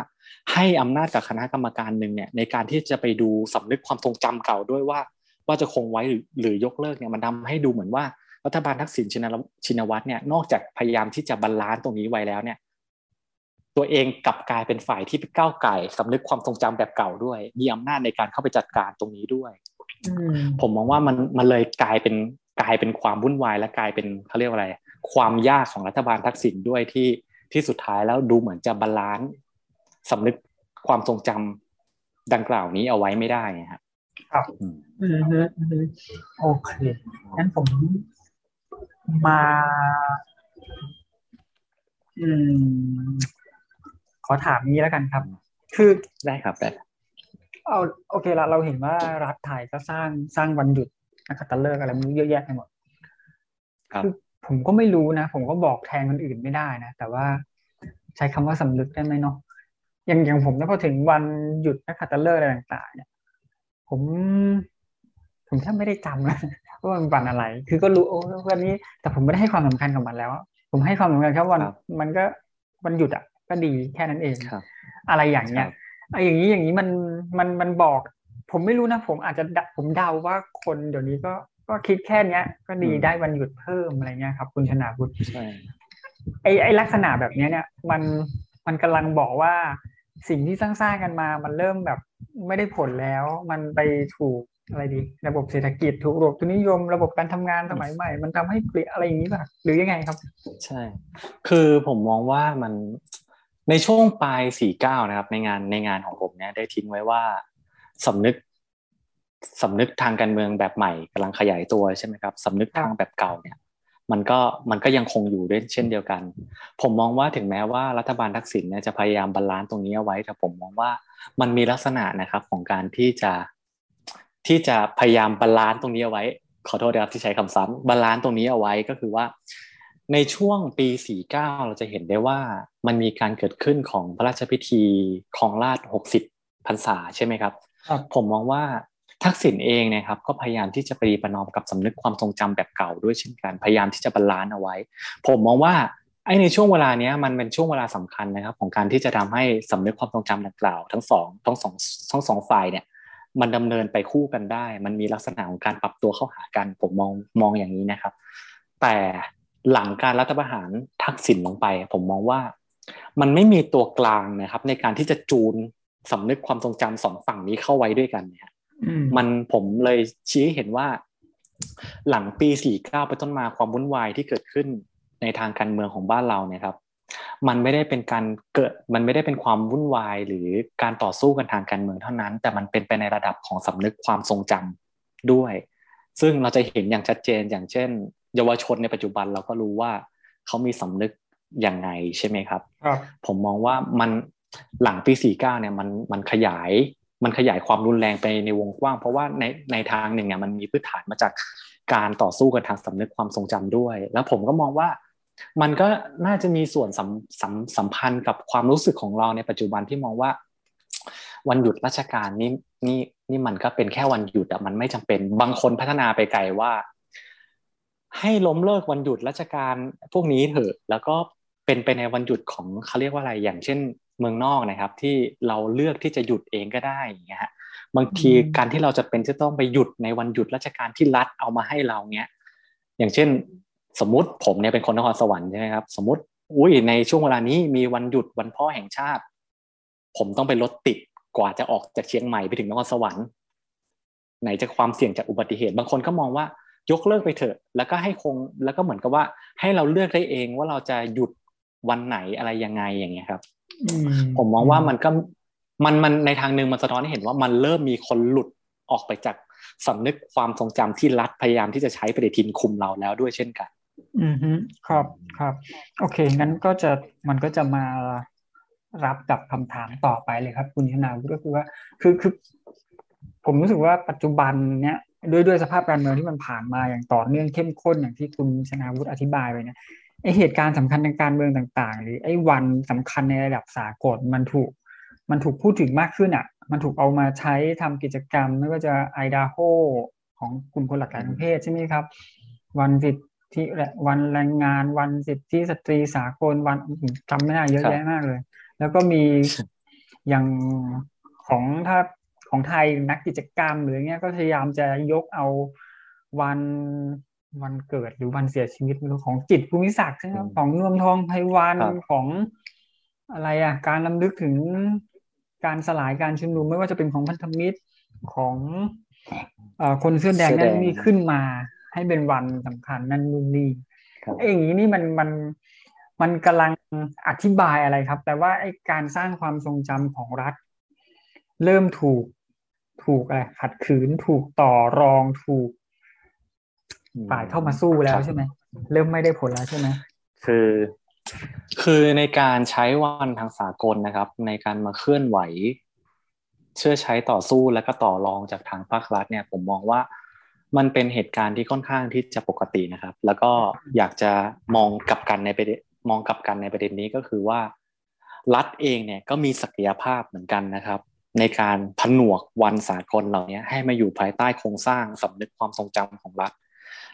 ให้อำนาจกับคณะกรรมการหนึ่งเนี่ยในการที่จะไปดูสำนึกความทรงจำเก่าด้วยว่า ว่าจะคงไว้หรือหรือยกเลิกเนี่ยมันทำให้ดูเหมือนว่ารัฐบาลทักษิณชินชินวัตรเนี่ยนอกจากพยายามที่จะ balance ตรงนี้ไว้แล้วเนี่ยตัวเองกลับกลายเป็นฝ่ายที่ไปก้าวไก่สำนึกความทรงจำแบบเก่าด้วย มีอำนาจในการเข้าไปจัดการตรงนี้ด้วย ผมมองว่ามันมันเลยกลายเป็น กลายเป็นความวุ่นวายและกลายเป็นเขาเรียกว่าอะไร ความยากของรัฐบาลทักษิณด้วยที่ที่สุดท้ายแล้วดูเหมือนจะบาลานซ์สำนึกความทรงจำดังกล่าวนี้เอาไว้ไม่ได้ครับครับอืมโอเคงั้นผมมา อืม ขอถามนี้แล้วกันครับ คือได้ครับได้เอาโอเคละเราเห็นว่ารัฐไทยก็สร้างสร้างวันหยุด นักขัตฤกษ์อะไรมันเยอะแยะไปหมดครับผมก็ไม่รู้นะ ผมก็บอกแทนคนอื่นไม่ได้นะ แต่ว่าใช้คำว่าสำนึกได้ไหมเนาะอย่างอย่างผมนะพอถึงวันหยุดนักขัตฤกษ์อะไรต่างๆ เนี่ย ผม ผมแทบไม่ได้จำนะว่ามันวันอะไร คือก็รู้โอ้วันนี้ แต่ผมไม่ได้ให้ความสำคัญกับมันแล้ว ผมให้ความสำคัญแค่วัน มันก็วันหยุดอะก็ดีแค่นั้นเองครับอะไรอย่างเงี้ยไอ้อย่างนี้อย่างนี้มันมันมันบอก ผมไม่รู้นะ ผมอาจจะผมเดาว่าคนเดี๋ยวนี้ก็ก็คิดแค่เนี้ย ก็ดีได้วันหยุดเพิ่มอะไรเงี้ยครับ คุณชนาบุตรใช่ไอ้ไอ้ลักษณะแบบเนี้ยเนี่ย มันมันกำลังบอกว่าสิ่งที่สร้างๆกันมา มันเริ่มแบบไม่ได้ผลแล้ว มันไปถูกอะไรดี ระบบเศรษฐกิจถูกระบบทุนนิยม ระบบการทำงานสมัยใหม่ มันทำให้เปลี่ยนอะไรอย่างนี้ป่ะหรือยังไงครับ ใช่ คือผมมองว่ามันในช่วงปลายสี่เก้านะครับ ในงานในงานของผมเนี่ยได้ทิ้งไว้ว่า สำนึกสำนึกทางการเมืองแบบใหม่กำลังขยายตัวใช่ไหมครับสำนึกทางแบบเก่าเนี่ย มันก็มันก็ยังคงอยู่ด้วยเช่นเดียวกัน ผมมองว่าถึงแม้ว่ารัฐบาลทักษิณเนี่ยจะพยายาม balance ตรงนี้เอาไว้แต่ผมมองว่ามันมีลักษณะนะครับของการที่จะที่จะพยายาม balance ตรงนี้เอาไว้ ขอโทษนะครับที่ใช้คำซ้ำ balance ตรงนี้เอาไว้ก็คือว่า ในช่วงปี 49 เราจะเห็นได้ว่ามันมีการเกิดขึ้นของพระราชพิธีครองราชย์ 60พรรษาใช่ไหมครับ ผมมองว่าทักษิณเองนะครับก็พยายามที่จะประนีประนอมกับสำนึกความทรงจำแบบเก่าด้วยเช่นกันพยายามที่จะ balance เอาไว้ ผมมองว่าไอ้ในช่วงเวลาเนี้ยมันเป็นช่วงเวลาสำคัญนะครับ ของการที่จะทำให้สำนึกความทรงจำดังกล่าว ทั้งสองทั้งสองทั้งสองฝ่ายเนี่ยมันดำเนินไปคู่กันได้ มันมีลักษณะของการปรับตัวเข้าหากัน ผมมองมองอย่างนี้นะครับ แต่หลังการรัฐประหารทักษิณลงไป ผมมองว่ามันไม่มีตัวกลางนะครับ ในการที่จะจูน สำนึกความทรงจำสองฝั่งนี้เข้าไว้ด้วยกันเนี่ยมันผมเลยชี้เห็นว่า หลังปีสี่เก้าไปต้นมาความวุ่นวายที่เกิดขึ้นในทางการเมืองของบ้านเราเนี่ยครับ มันไม่ได้เป็นการเกิดมันไม่ได้เป็นความวุ่นวายหรือการต่อสู้กันทางการเมืองเท่านั้น แต่มันเป็นไปในระดับของสำนึกความทรงจำด้วย ซึ่งเราจะเห็นอย่างชัดเจนอย่างเช่น เยาวชนในปัจจุบันเราก็รู้ว่าเขามีสำนึกอย่างไงใช่ไหมครับ ผมมองว่ามัน หลังปีสี่เก้าเนี่ยมันมันขยายมันขยายความรุนแรงไปในวงกว้าง เพราะว่าในในทางหนึ่งเนี่ยมันมีพื้นฐานมาจากการต่อสู้กันทางสำนึกความทรงจำด้วย แล้วผมก็มองว่ามันก็น่าจะมีส่วนสัมสัมสัมพันธ์กับความรู้สึกของเราในปัจจุบันที่มองว่า วันหยุดราชการนี่นี่นี่มันก็เป็นแค่วันหยุดอะมันไม่จำเป็นบางคนพัฒนาไปไกลว่า ให้ล้มเลิกวันหยุดราชการพวกนี้เถอะ แล้วก็เป็นไปในวันหยุดของเขาเรียกว่าอะไรอย่างเช่น เมืองนอกนะครับ ที่เราเลือกที่จะหยุดเองก็ได้อย่างเงี้ยบางทีการที่เราจะเป็นจะต้องไปหยุดในวันหยุดราชการที่รัฐเอามาให้เราเนี้ยอย่างเช่น สมมติผมเนี่ยเป็นคนนครสวรรค์ใช่ไหมครับสมมติอุ้ยในช่วงเวลานี้มีวันหยุดวันพ่อแห่งชาติ ผมต้องไปรถติดกว่าจะออกจากเชียงใหม่ไปถึงนครสวรรค์ ไหนจะความเสี่ยงจากอุบัติเหตุ บางคนก็มองว่ายกเลิกไปเถอะ แล้วก็ให้คงแล้วก็เหมือนกับว่าให้เราเลือกได้เองว่าเราจะหยุด วันไหนอะไรยังไงอย่างเงี้ยครับผมมองว่ามันก็มันมันในทางหนึ่งมันสะท้อนให้เห็นว่ามันเริ่มมีคนหลุดออกไปจากสำนึกความทรงจำที่รัฐพยายามที่จะใช้ปฏิทินคุมเราแล้วด้วยเช่นกัน อืมครับครับโอเคงั้นก็จะมันก็จะมารับกับคำถามต่อไปเลยครับ คุณชนาวุฒิก็คือว่าคือคือ ผมรู้สึกว่าปัจจุบันเนี้ยด้วยด้วยสภาพการเมืองที่มันผ่านมาอย่างต่อเนื่องเข้มข้นอย่างที่คุณชนาวุฒิอธิบายไปเนี่ย ไอเหตุการณ์สำคัญทางการเมืองต่างๆ หรือไอวันสำคัญในระดับสากลมันถูก มันถูกพูดถึงมากขึ้นอะ มันถูกเอามาใช้ทำกิจกรรมไม่ว่าจะไอดาโฮของกลุ่มคนหลากหลายทางเพศใช่ไหมครับ วันสิทธิวันแรงงานวันสิทธิสตรีสากลวันจำไม่ได้เยอะแยะมากเลย แล้วก็มีอย่างของถ้าของไทยนักกิจกรรมหรือเงี้ยก็พยายามจะยกเอาวัน วันเกิดหรือวันเสียชีวิตของจิตภูมิศักดิ์ใช่ไหมของนวมทองไพวันของอะไรอะ การลำลึกถึงการสลายการชุมนุมไม่ว่าจะเป็นของพันธมิตรของอคนเสื้อแดงนั่นนี่ขึ้นมา ให้เป็นวันสำคัญนั่นนู่นนี่ไอ้อย่างนี้นี่มันมันมันกำลังอธิบายอะไรครับ แต่ว่าไอ้การสร้างความทรงจำของรัฐ เริ่มถูกถูกอะไรขัดขืนถูกต่อรองถูก ฝ่ายเข้ามาสู้แล้วใช่ไหมเริ่มไม่ได้ผลแล้วใช่ไหมคือ คือในการใช้วันทางสากลนะครับ ในการมาเคลื่อนไหว เชื่อใช้ต่อสู้แล้วก็ต่อรองจากทางภาครัฐเนี่ยผมมองว่ามันเป็นเหตุการณ์ที่ค่อนข้างที่จะปกตินะครับ แล้วก็อยากจะมองกลับกันในประเด็นมองกลับกันในประเด็นนี้ก็คือว่า รัฐเองเนี่ยก็มีศักยภาพเหมือนกันนะครับ ในการผนวกวันสากลเหล่านี้ให้มาอยู่ภายใต้โครงสร้างสำนึกความทรงจำของรัฐ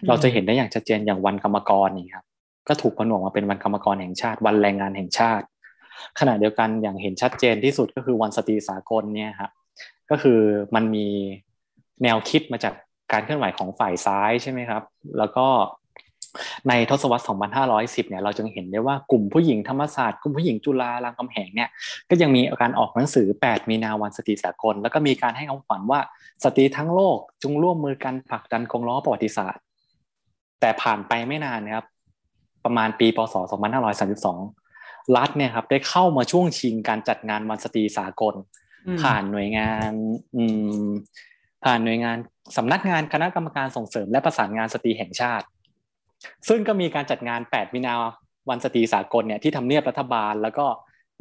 เราจะเห็นได้อย่างชัดเจนอย่างวันกรรมกรนี่ครับ ก็ถูกผนวกมาเป็นวันกรรมกรแห่งชาติ วันแรงงานแห่งชาติ ขณะเดียวกันอย่างเห็นชัดเจนที่สุดก็คือวันสตรีสากลเนี่ยครับก็คือมันมีแนวคิดมาจากการเคลื่อนไหวของฝ่ายซ้ายใช่ไหมครับ แล้วก็ในทศวรรษ 2510 เนี่ย เราจึงเห็นได้ว่ากลุ่มผู้หญิงธรรมศาสตร์ กลุ่มผู้หญิงจุฬารามคำแหงเนี่ย ก็ยังมีการออกหนังสือ 8 มีนาวันสตรีสากล แล้วก็มีการให้คำขวัญว่าสตรีทั้งโลกจงร่วมมือกันผลักดันกงล้อประวัติศาสตร์ แต่ผ่านไปไม่นานนะครับ ประมาณปีพศ 2532 รัฐเนี่ยครับได้เข้ามาช่วงชิงการจัดงานวันสตรีสากล ผ่านหน่วยงานผ่านหน่วยงานสำนักงานคณะกรรมการส่งเสริม และประสานงานสตรีแห่งชาติ ซึ่งก็มีการจัดงาน 8มีนาวันสตรีสากลเนี่ยที่ทำเนียบรัฐบาลแล้วก็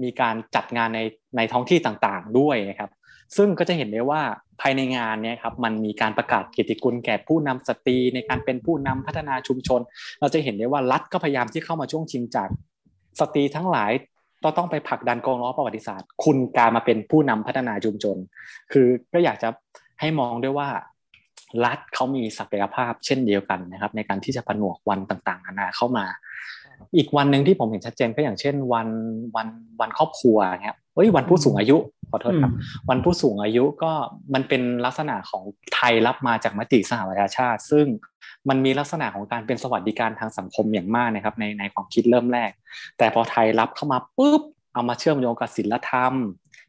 มีการจัดงานในในท้องที่ต่างๆด้วยนะครับ ซึ่งก็จะเห็นได้ว่าภายในงานเนี่ยครับมันมีการประกาศเกียรติคุณแก่ผู้นำสตรีในการเป็นผู้นำพัฒนาชุมชน เราจะเห็นได้ว่ารัฐก็พยายามที่เข้ามาช่วงชิงจากสตรีทั้งหลายก็ต้องไปผลักดันกองล้อประวัติศาสตร์ คุณการมาเป็นผู้นำพัฒนาชุมชน คือก็อยากจะให้มองด้วยว่ารัฐเขามีศักยภาพเช่นเดียวกันนะครับในการที่จะผนวกวันต่างๆนานาเข้ามา อีกวันหนึ่งที่ผมเห็นชัดเจนก็อย่างเช่น วันวันวันครอบครัวครับเฮ้ยวันผู้สูงอายุขอโทษครับ วันผู้สูงอายุก็มันเป็นลักษณะของไทยรับมาจากมติสหประชาชาติ ซึ่งมันมีลักษณะของการเป็นสวัสดิการทางสังคมอย่างมากนะครับ ในในความคิดเริ่มแรก แต่พอไทยรับเข้ามาปุ๊บเอามาเชื่อมโยงกับศีลธรรม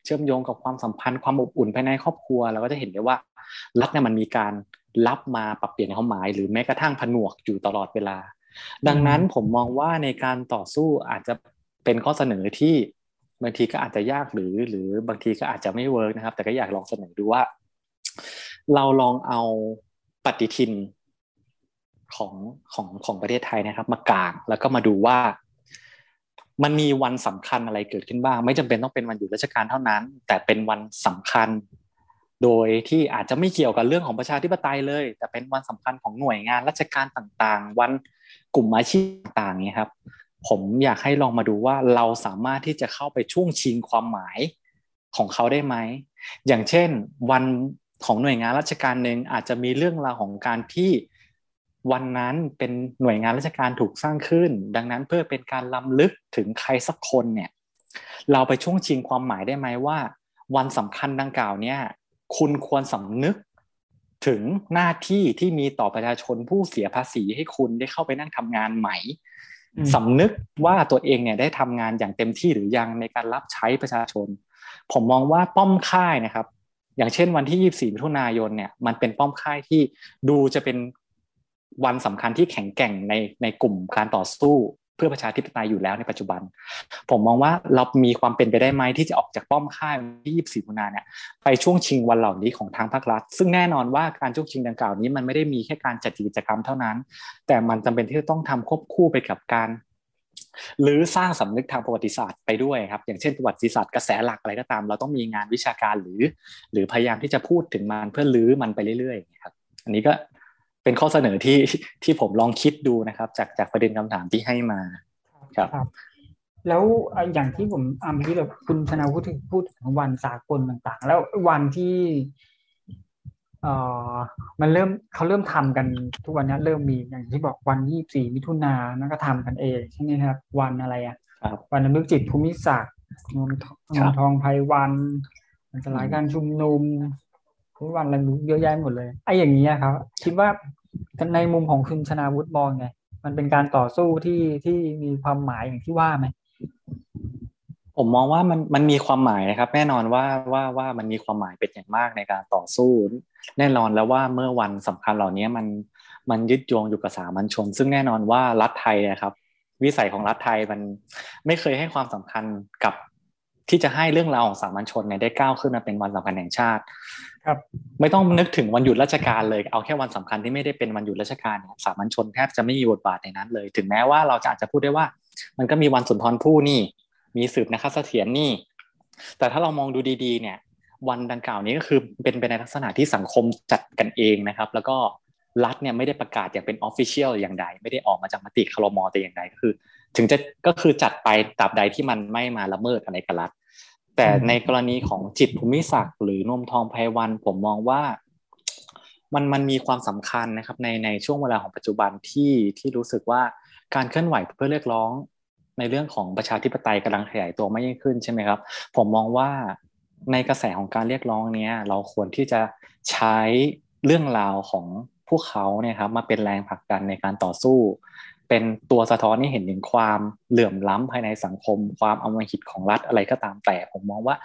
เชื่อมโยงกับความสัมพันธ์ความอบอุ่นภายในครอบครัวเราก็จะเห็นได้ว่ารัฐเนี่ยมันมีการรับมาปรับเปลี่ยนความหมาย หรือแม้กระทั่งผนวกอยู่ตลอดเวลา ดังนั้นผมมองว่าในการต่อสู้อาจจะเป็นข้อเสนอที่บางทีก็อาจจะยากหรือ หรือบางทีก็อาจจะไม่เวิร์กนะครับ แต่ก็อยากลองเสนอดูว่า เราลองเอาปฏิทินของของของประเทศไทยนะครับ มากางแล้วก็มาดูว่า มันมีวันสำคัญอะไรเกิดขึ้นบ้าง ไม่จำเป็นต้องเป็นวันหยุดราชการเท่านั้น แต่เป็นวันสำคัญ โดยที่อาจจะไม่เกี่ยวกับเรื่องของประชาธิปไตยเลย แต่เป็นวันสำคัญของหน่วยงานราชการต่างๆ วัน กลุ่มอาชีพต่างๆนี้ครับ ผมอยากให้ลองมาดูว่าเราสามารถที่จะเข้าไปช่วงชิงความหมายของเขาได้ไหม อย่างเช่น วันของหน่วยงานราชการหนึ่งอาจจะมีเรื่องราวของการที่วันนั้นเป็นหน่วยงานราชการถูกสร้างขึ้น ดังนั้นเพื่อเป็นการล้ำลึกถึงใครสักคนเนี่ยเราไปช่วงชิงความหมายได้ไหมว่า วันสำคัญดังกล่าวเนี่ย คุณควรสำนึก ถึงหน้าที่ที่มีต่อประชาชนผู้เสียภาษีให้คุณได้เข้าไปนั่งทำงานใหม่สำนึกว่าตัวเองเนี่ยได้ทำงานอย่างเต็มที่หรือยังในการรับใช้ประชาชน ผมมองว่าป้อมค่ายนะครับ อย่างเช่นวันที่ 24มิถุนายนเนี่ยมันเป็นป้อมค่ายที่ดูจะเป็นวันสำคัญที่แข็งแกร่งในในกลุ่มการต่อสู้เพื่อประชาธิปไตยอยู่แล้วในปัจจุบัน ผมมองว่าเรามีความเป็นไปได้ไหมที่จะออกจากป้อมค่ายที่24มีนาเนี่ยไปช่วงชิงวันเหล่านี้ของทางภาครัฐ ซึ่งแน่นอนว่าการช่วงชิงดังกล่าวนี้ มันไม่ได้มีแค่การจัดกิจกรรมเท่านั้น แต่มันจำเป็นที่จะต้องทำควบคู่ไปกับการหรือสร้างสำนึกทางประวัติศาสตร์ไปด้วยครับ อย่างเช่นประวัติศาสตร์กระแสหลักอะไรก็ตาม เราต้องมีงานวิชาการหรือ หรือพยายามที่จะพูดถึงมันเพื่อลื้อมันไปเรื่อยๆครับ อันนี้ก็ เป็นข้อเสนอที่ที่ผมลองคิดดูนะครับ จากจากประเด็นคำถามที่ให้มาครับ แล้วอย่างที่ผมอ่าที่เราคุณชนะพูดถึงพูดถึงวันสากลต่างๆ แล้ววันที่เอ่อมันเริ่มเขาเริ่มทำกันทุกวันนี้เริ่มมีอย่างที่บอกวันยี่สี่มิถุนายนนั่นก็ทำกันเองใช่ไหมครับ วันอะไรอะวันนึกจิตภูมิศักดิ์นนทองไพวันมันจะลายการชุมนุม ทุกวันอะไรเยอะแยะหมดเลยไอ้อย่างนี้ครับ คิดว่าในมุมของคุณชนาวุฒิมองไงมันเป็นการต่อสู้ที่ที่มีความหมายอย่างที่ว่าไหมผมมองว่ามันมันมีความหมายนะครับ แน่นอนว่าว่าว่ามันมีความหมายเป็นอย่างมากในการต่อสู้ แน่นอนแล้วว่าเมื่อวันสำคัญเหล่านี้มันมันยึดโยงอยู่กับสามัญชน ซึ่งแน่นอนว่ารัฐไทยนะครับ วิสัยของรัฐไทยมันไม่เคยให้ความสำคัญกับที่จะให้เรื่องราวของสามัญชนเนี่ยได้ก้าวขึ้นมาเป็นวันสำคัญแห่งชาติ ครับไม่ต้องนึกถึงวันหยุดราชการเลยเอาแค่วันสำคัญที่ไม่ได้เป็นวันหยุดราชการเนี่ยสามัญชนแทบจะไม่มีบทบาทในนั้นเลย ถึงแม้ว่าเราจะอาจจะพูดได้ว่า มันก็มีวันสุนทรภู่นี่ มีสืบนะครับเสถียรนี่ แต่ถ้าเรามองดูดีๆ เนี่ย วันดังกล่าวนี้ก็คือเป็นไปในลักษณะที่สังคมจัดกันเองนะครับ แล้วก็รัฐเนี่ยไม่ได้ประกาศอย่างเป็น official อย่างใด ไม่ได้ออกมาจากมติครม.แต่อย่างใดก็คือ ถึงจะก็คือจัดไปตราบใดที่มันไม่มาละเมิดอะไรกับรัฐ แต่ในกรณีของจิตร ภูมิศักดิ์หรือนวมทองไพรวัลย์ ผมมองว่ามันมันมีความสำคัญนะครับในในช่วงเวลาของปัจจุบันที่ที่รู้สึกว่าการเคลื่อนไหวเพื่อเรียกร้องในเรื่องของประชาธิปไตยกำลังขยายตัวมากยิ่งขึ้นใช่ไหมครับ ผมมองว่าในกระแสของการเรียกร้องเนี้ยเราควรที่จะใช้เรื่องราวของพวกเขาเนี่ยครับมาเป็นแรงผลักดันในการต่อสู้ เป็นตัวสะท้อนให้เห็นถึงความเหลื่อมล้ำภายในสังคม ความอมหิตของรัฐอะไรก็ตามแต่ผมมองว่า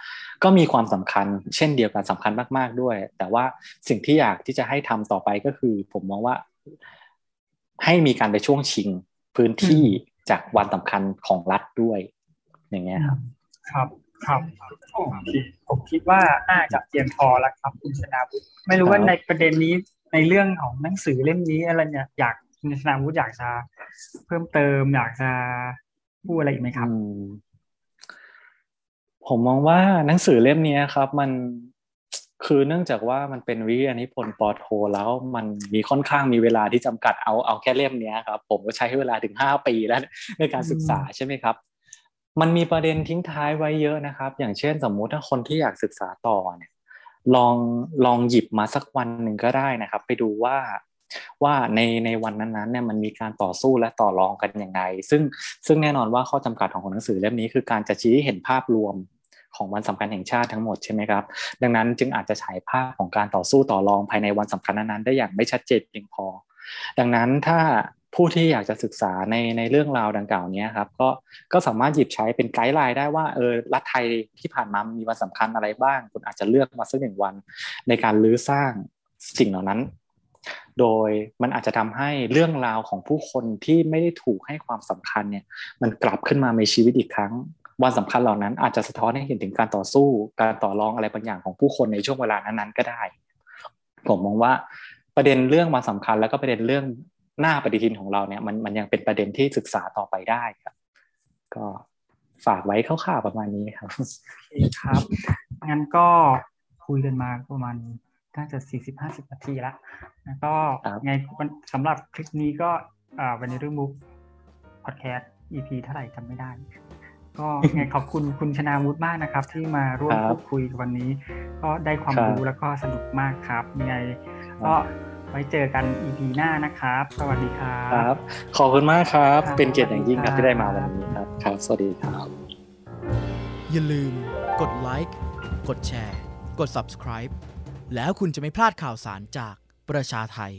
ก็มีความสำคัญ เช่นเดียวกันสำคัญมาก ๆด้วย แต่ว่าสิ่งที่อยากที่จะให้ทำต่อไปก็คือ ผมมองว่า ให้มีการไปช่วงชิงพื้นที่จากวันสำคัญของรัฐด้วย อย่างเงี้ยครับ ครับครับผมคิดว่าน่าจะเพียงพอแล้วครับ คุณชนาวุฒิไม่รู้ว่าในประเด็นนี้ในเรื่องของหนังสือเล่มนี้อะไรเนี่ยอยาก คุณชนาวุฒิอยากจะเพิ่มเติมอยากจะพูดอะไรอีกไหมครับผมมองว่าหนังสือเล่มนี้ครับ มันคือเนื่องจากว่ามันเป็นวิทยานิพนธ์ปอโท แล้วมันมีค่อนข้างมีเวลาที่จำกัดเอาเอาแค่เล่มนี้ครับ ผมก็ใช้เวลาถึงห้าปีแล้วในการศึกษาใช่ไหมครับ มันมีประเด็นทิ้งท้ายไว้เยอะนะครับ อย่างเช่นสมมุติถ้าคนที่อยากศึกษาต่อเนี่ยลองลองหยิบมาสักวันหนึ่งก็ได้นะครับ ไปดูว่า ว่าในในวันนั้นๆเนี่ยมันมีการต่อสู้และต่อรองกันยังไง ซึ่งซึ่งแน่นอนว่าข้อจำกัดของหนังสือเล่มนี้คือการจะชี้เห็นภาพรวมของวันสำคัญแห่งชาติทั้งหมดใช่ไหมครับ ดังนั้นจึงอาจจะฉายภาพของการต่อสู้ต่อรองภายในวันสำคัญนั้นๆได้อย่างไม่ชัดเจนเพียงพอ ดังนั้นถ้าผู้ที่อยากจะศึกษาในในเรื่องราวดังกล่าวนี้ครับก็ก็สามารถหยิบใช้เป็นไกด์ไลน์ได้ว่าเออรัฐไทยที่ผ่านมามีวันสำคัญอะไรบ้าง คุณอาจจะเลือกมาสักหนึ่งวันในการลื้อสร้างสิ่งเหล่านั้น โดยมันอาจจะทำให้เรื่องราวของผู้คนที่ไม่ได้ถูกให้ความสำคัญเนี่ยมันกลับขึ้นมาในชีวิตอีกครั้ง วันสำคัญเหล่านั้นอาจจะสะท้อนให้เห็นถึงการต่อสู้ การต่อรองอะไรบางอย่างของผู้คนในช่วงเวลานั้นๆก็ได้ ผมมองว่าประเด็นเรื่องมาสำคัญแล้วก็ประเด็นเรื่องหน้าปฏิทินของเราเนี่ยมันมันยังเป็นประเด็นที่ศึกษาต่อไปได้ครับ ก็ฝากไว้คร่าวๆประมาณนี้ครับครับงั้นก็คุยกันมาประมาณ น่าจะสี่สิบห้าสิบนาทีละแล้วก็ไงสำหรับคลิปนี้ก็อ่าวันนี้เรื่องมุกพอดแคสต์ EP เท่าไหร่จำไม่ได้ ก็ไงขอบคุณคุณชนาวุฒิมากนะครับ ที่มาร่วมพูดคุยวันนี้ ก็ได้ความรู้แล้วก็สนุกมากครับยังไงก็ไว้เจอกัน EP หน้านะครับ สวัสดีครับครับ ขอบคุณมากครับ เป็นเกียรติอย่างยิ่งครับที่ได้มาวันนี้ครับ ครับ สวัสดีครับ อย่าลืมกดไลค์กดแชร์ กด subscribe แล้วคุณจะไม่พลาดข่าวสารจากประชาไทย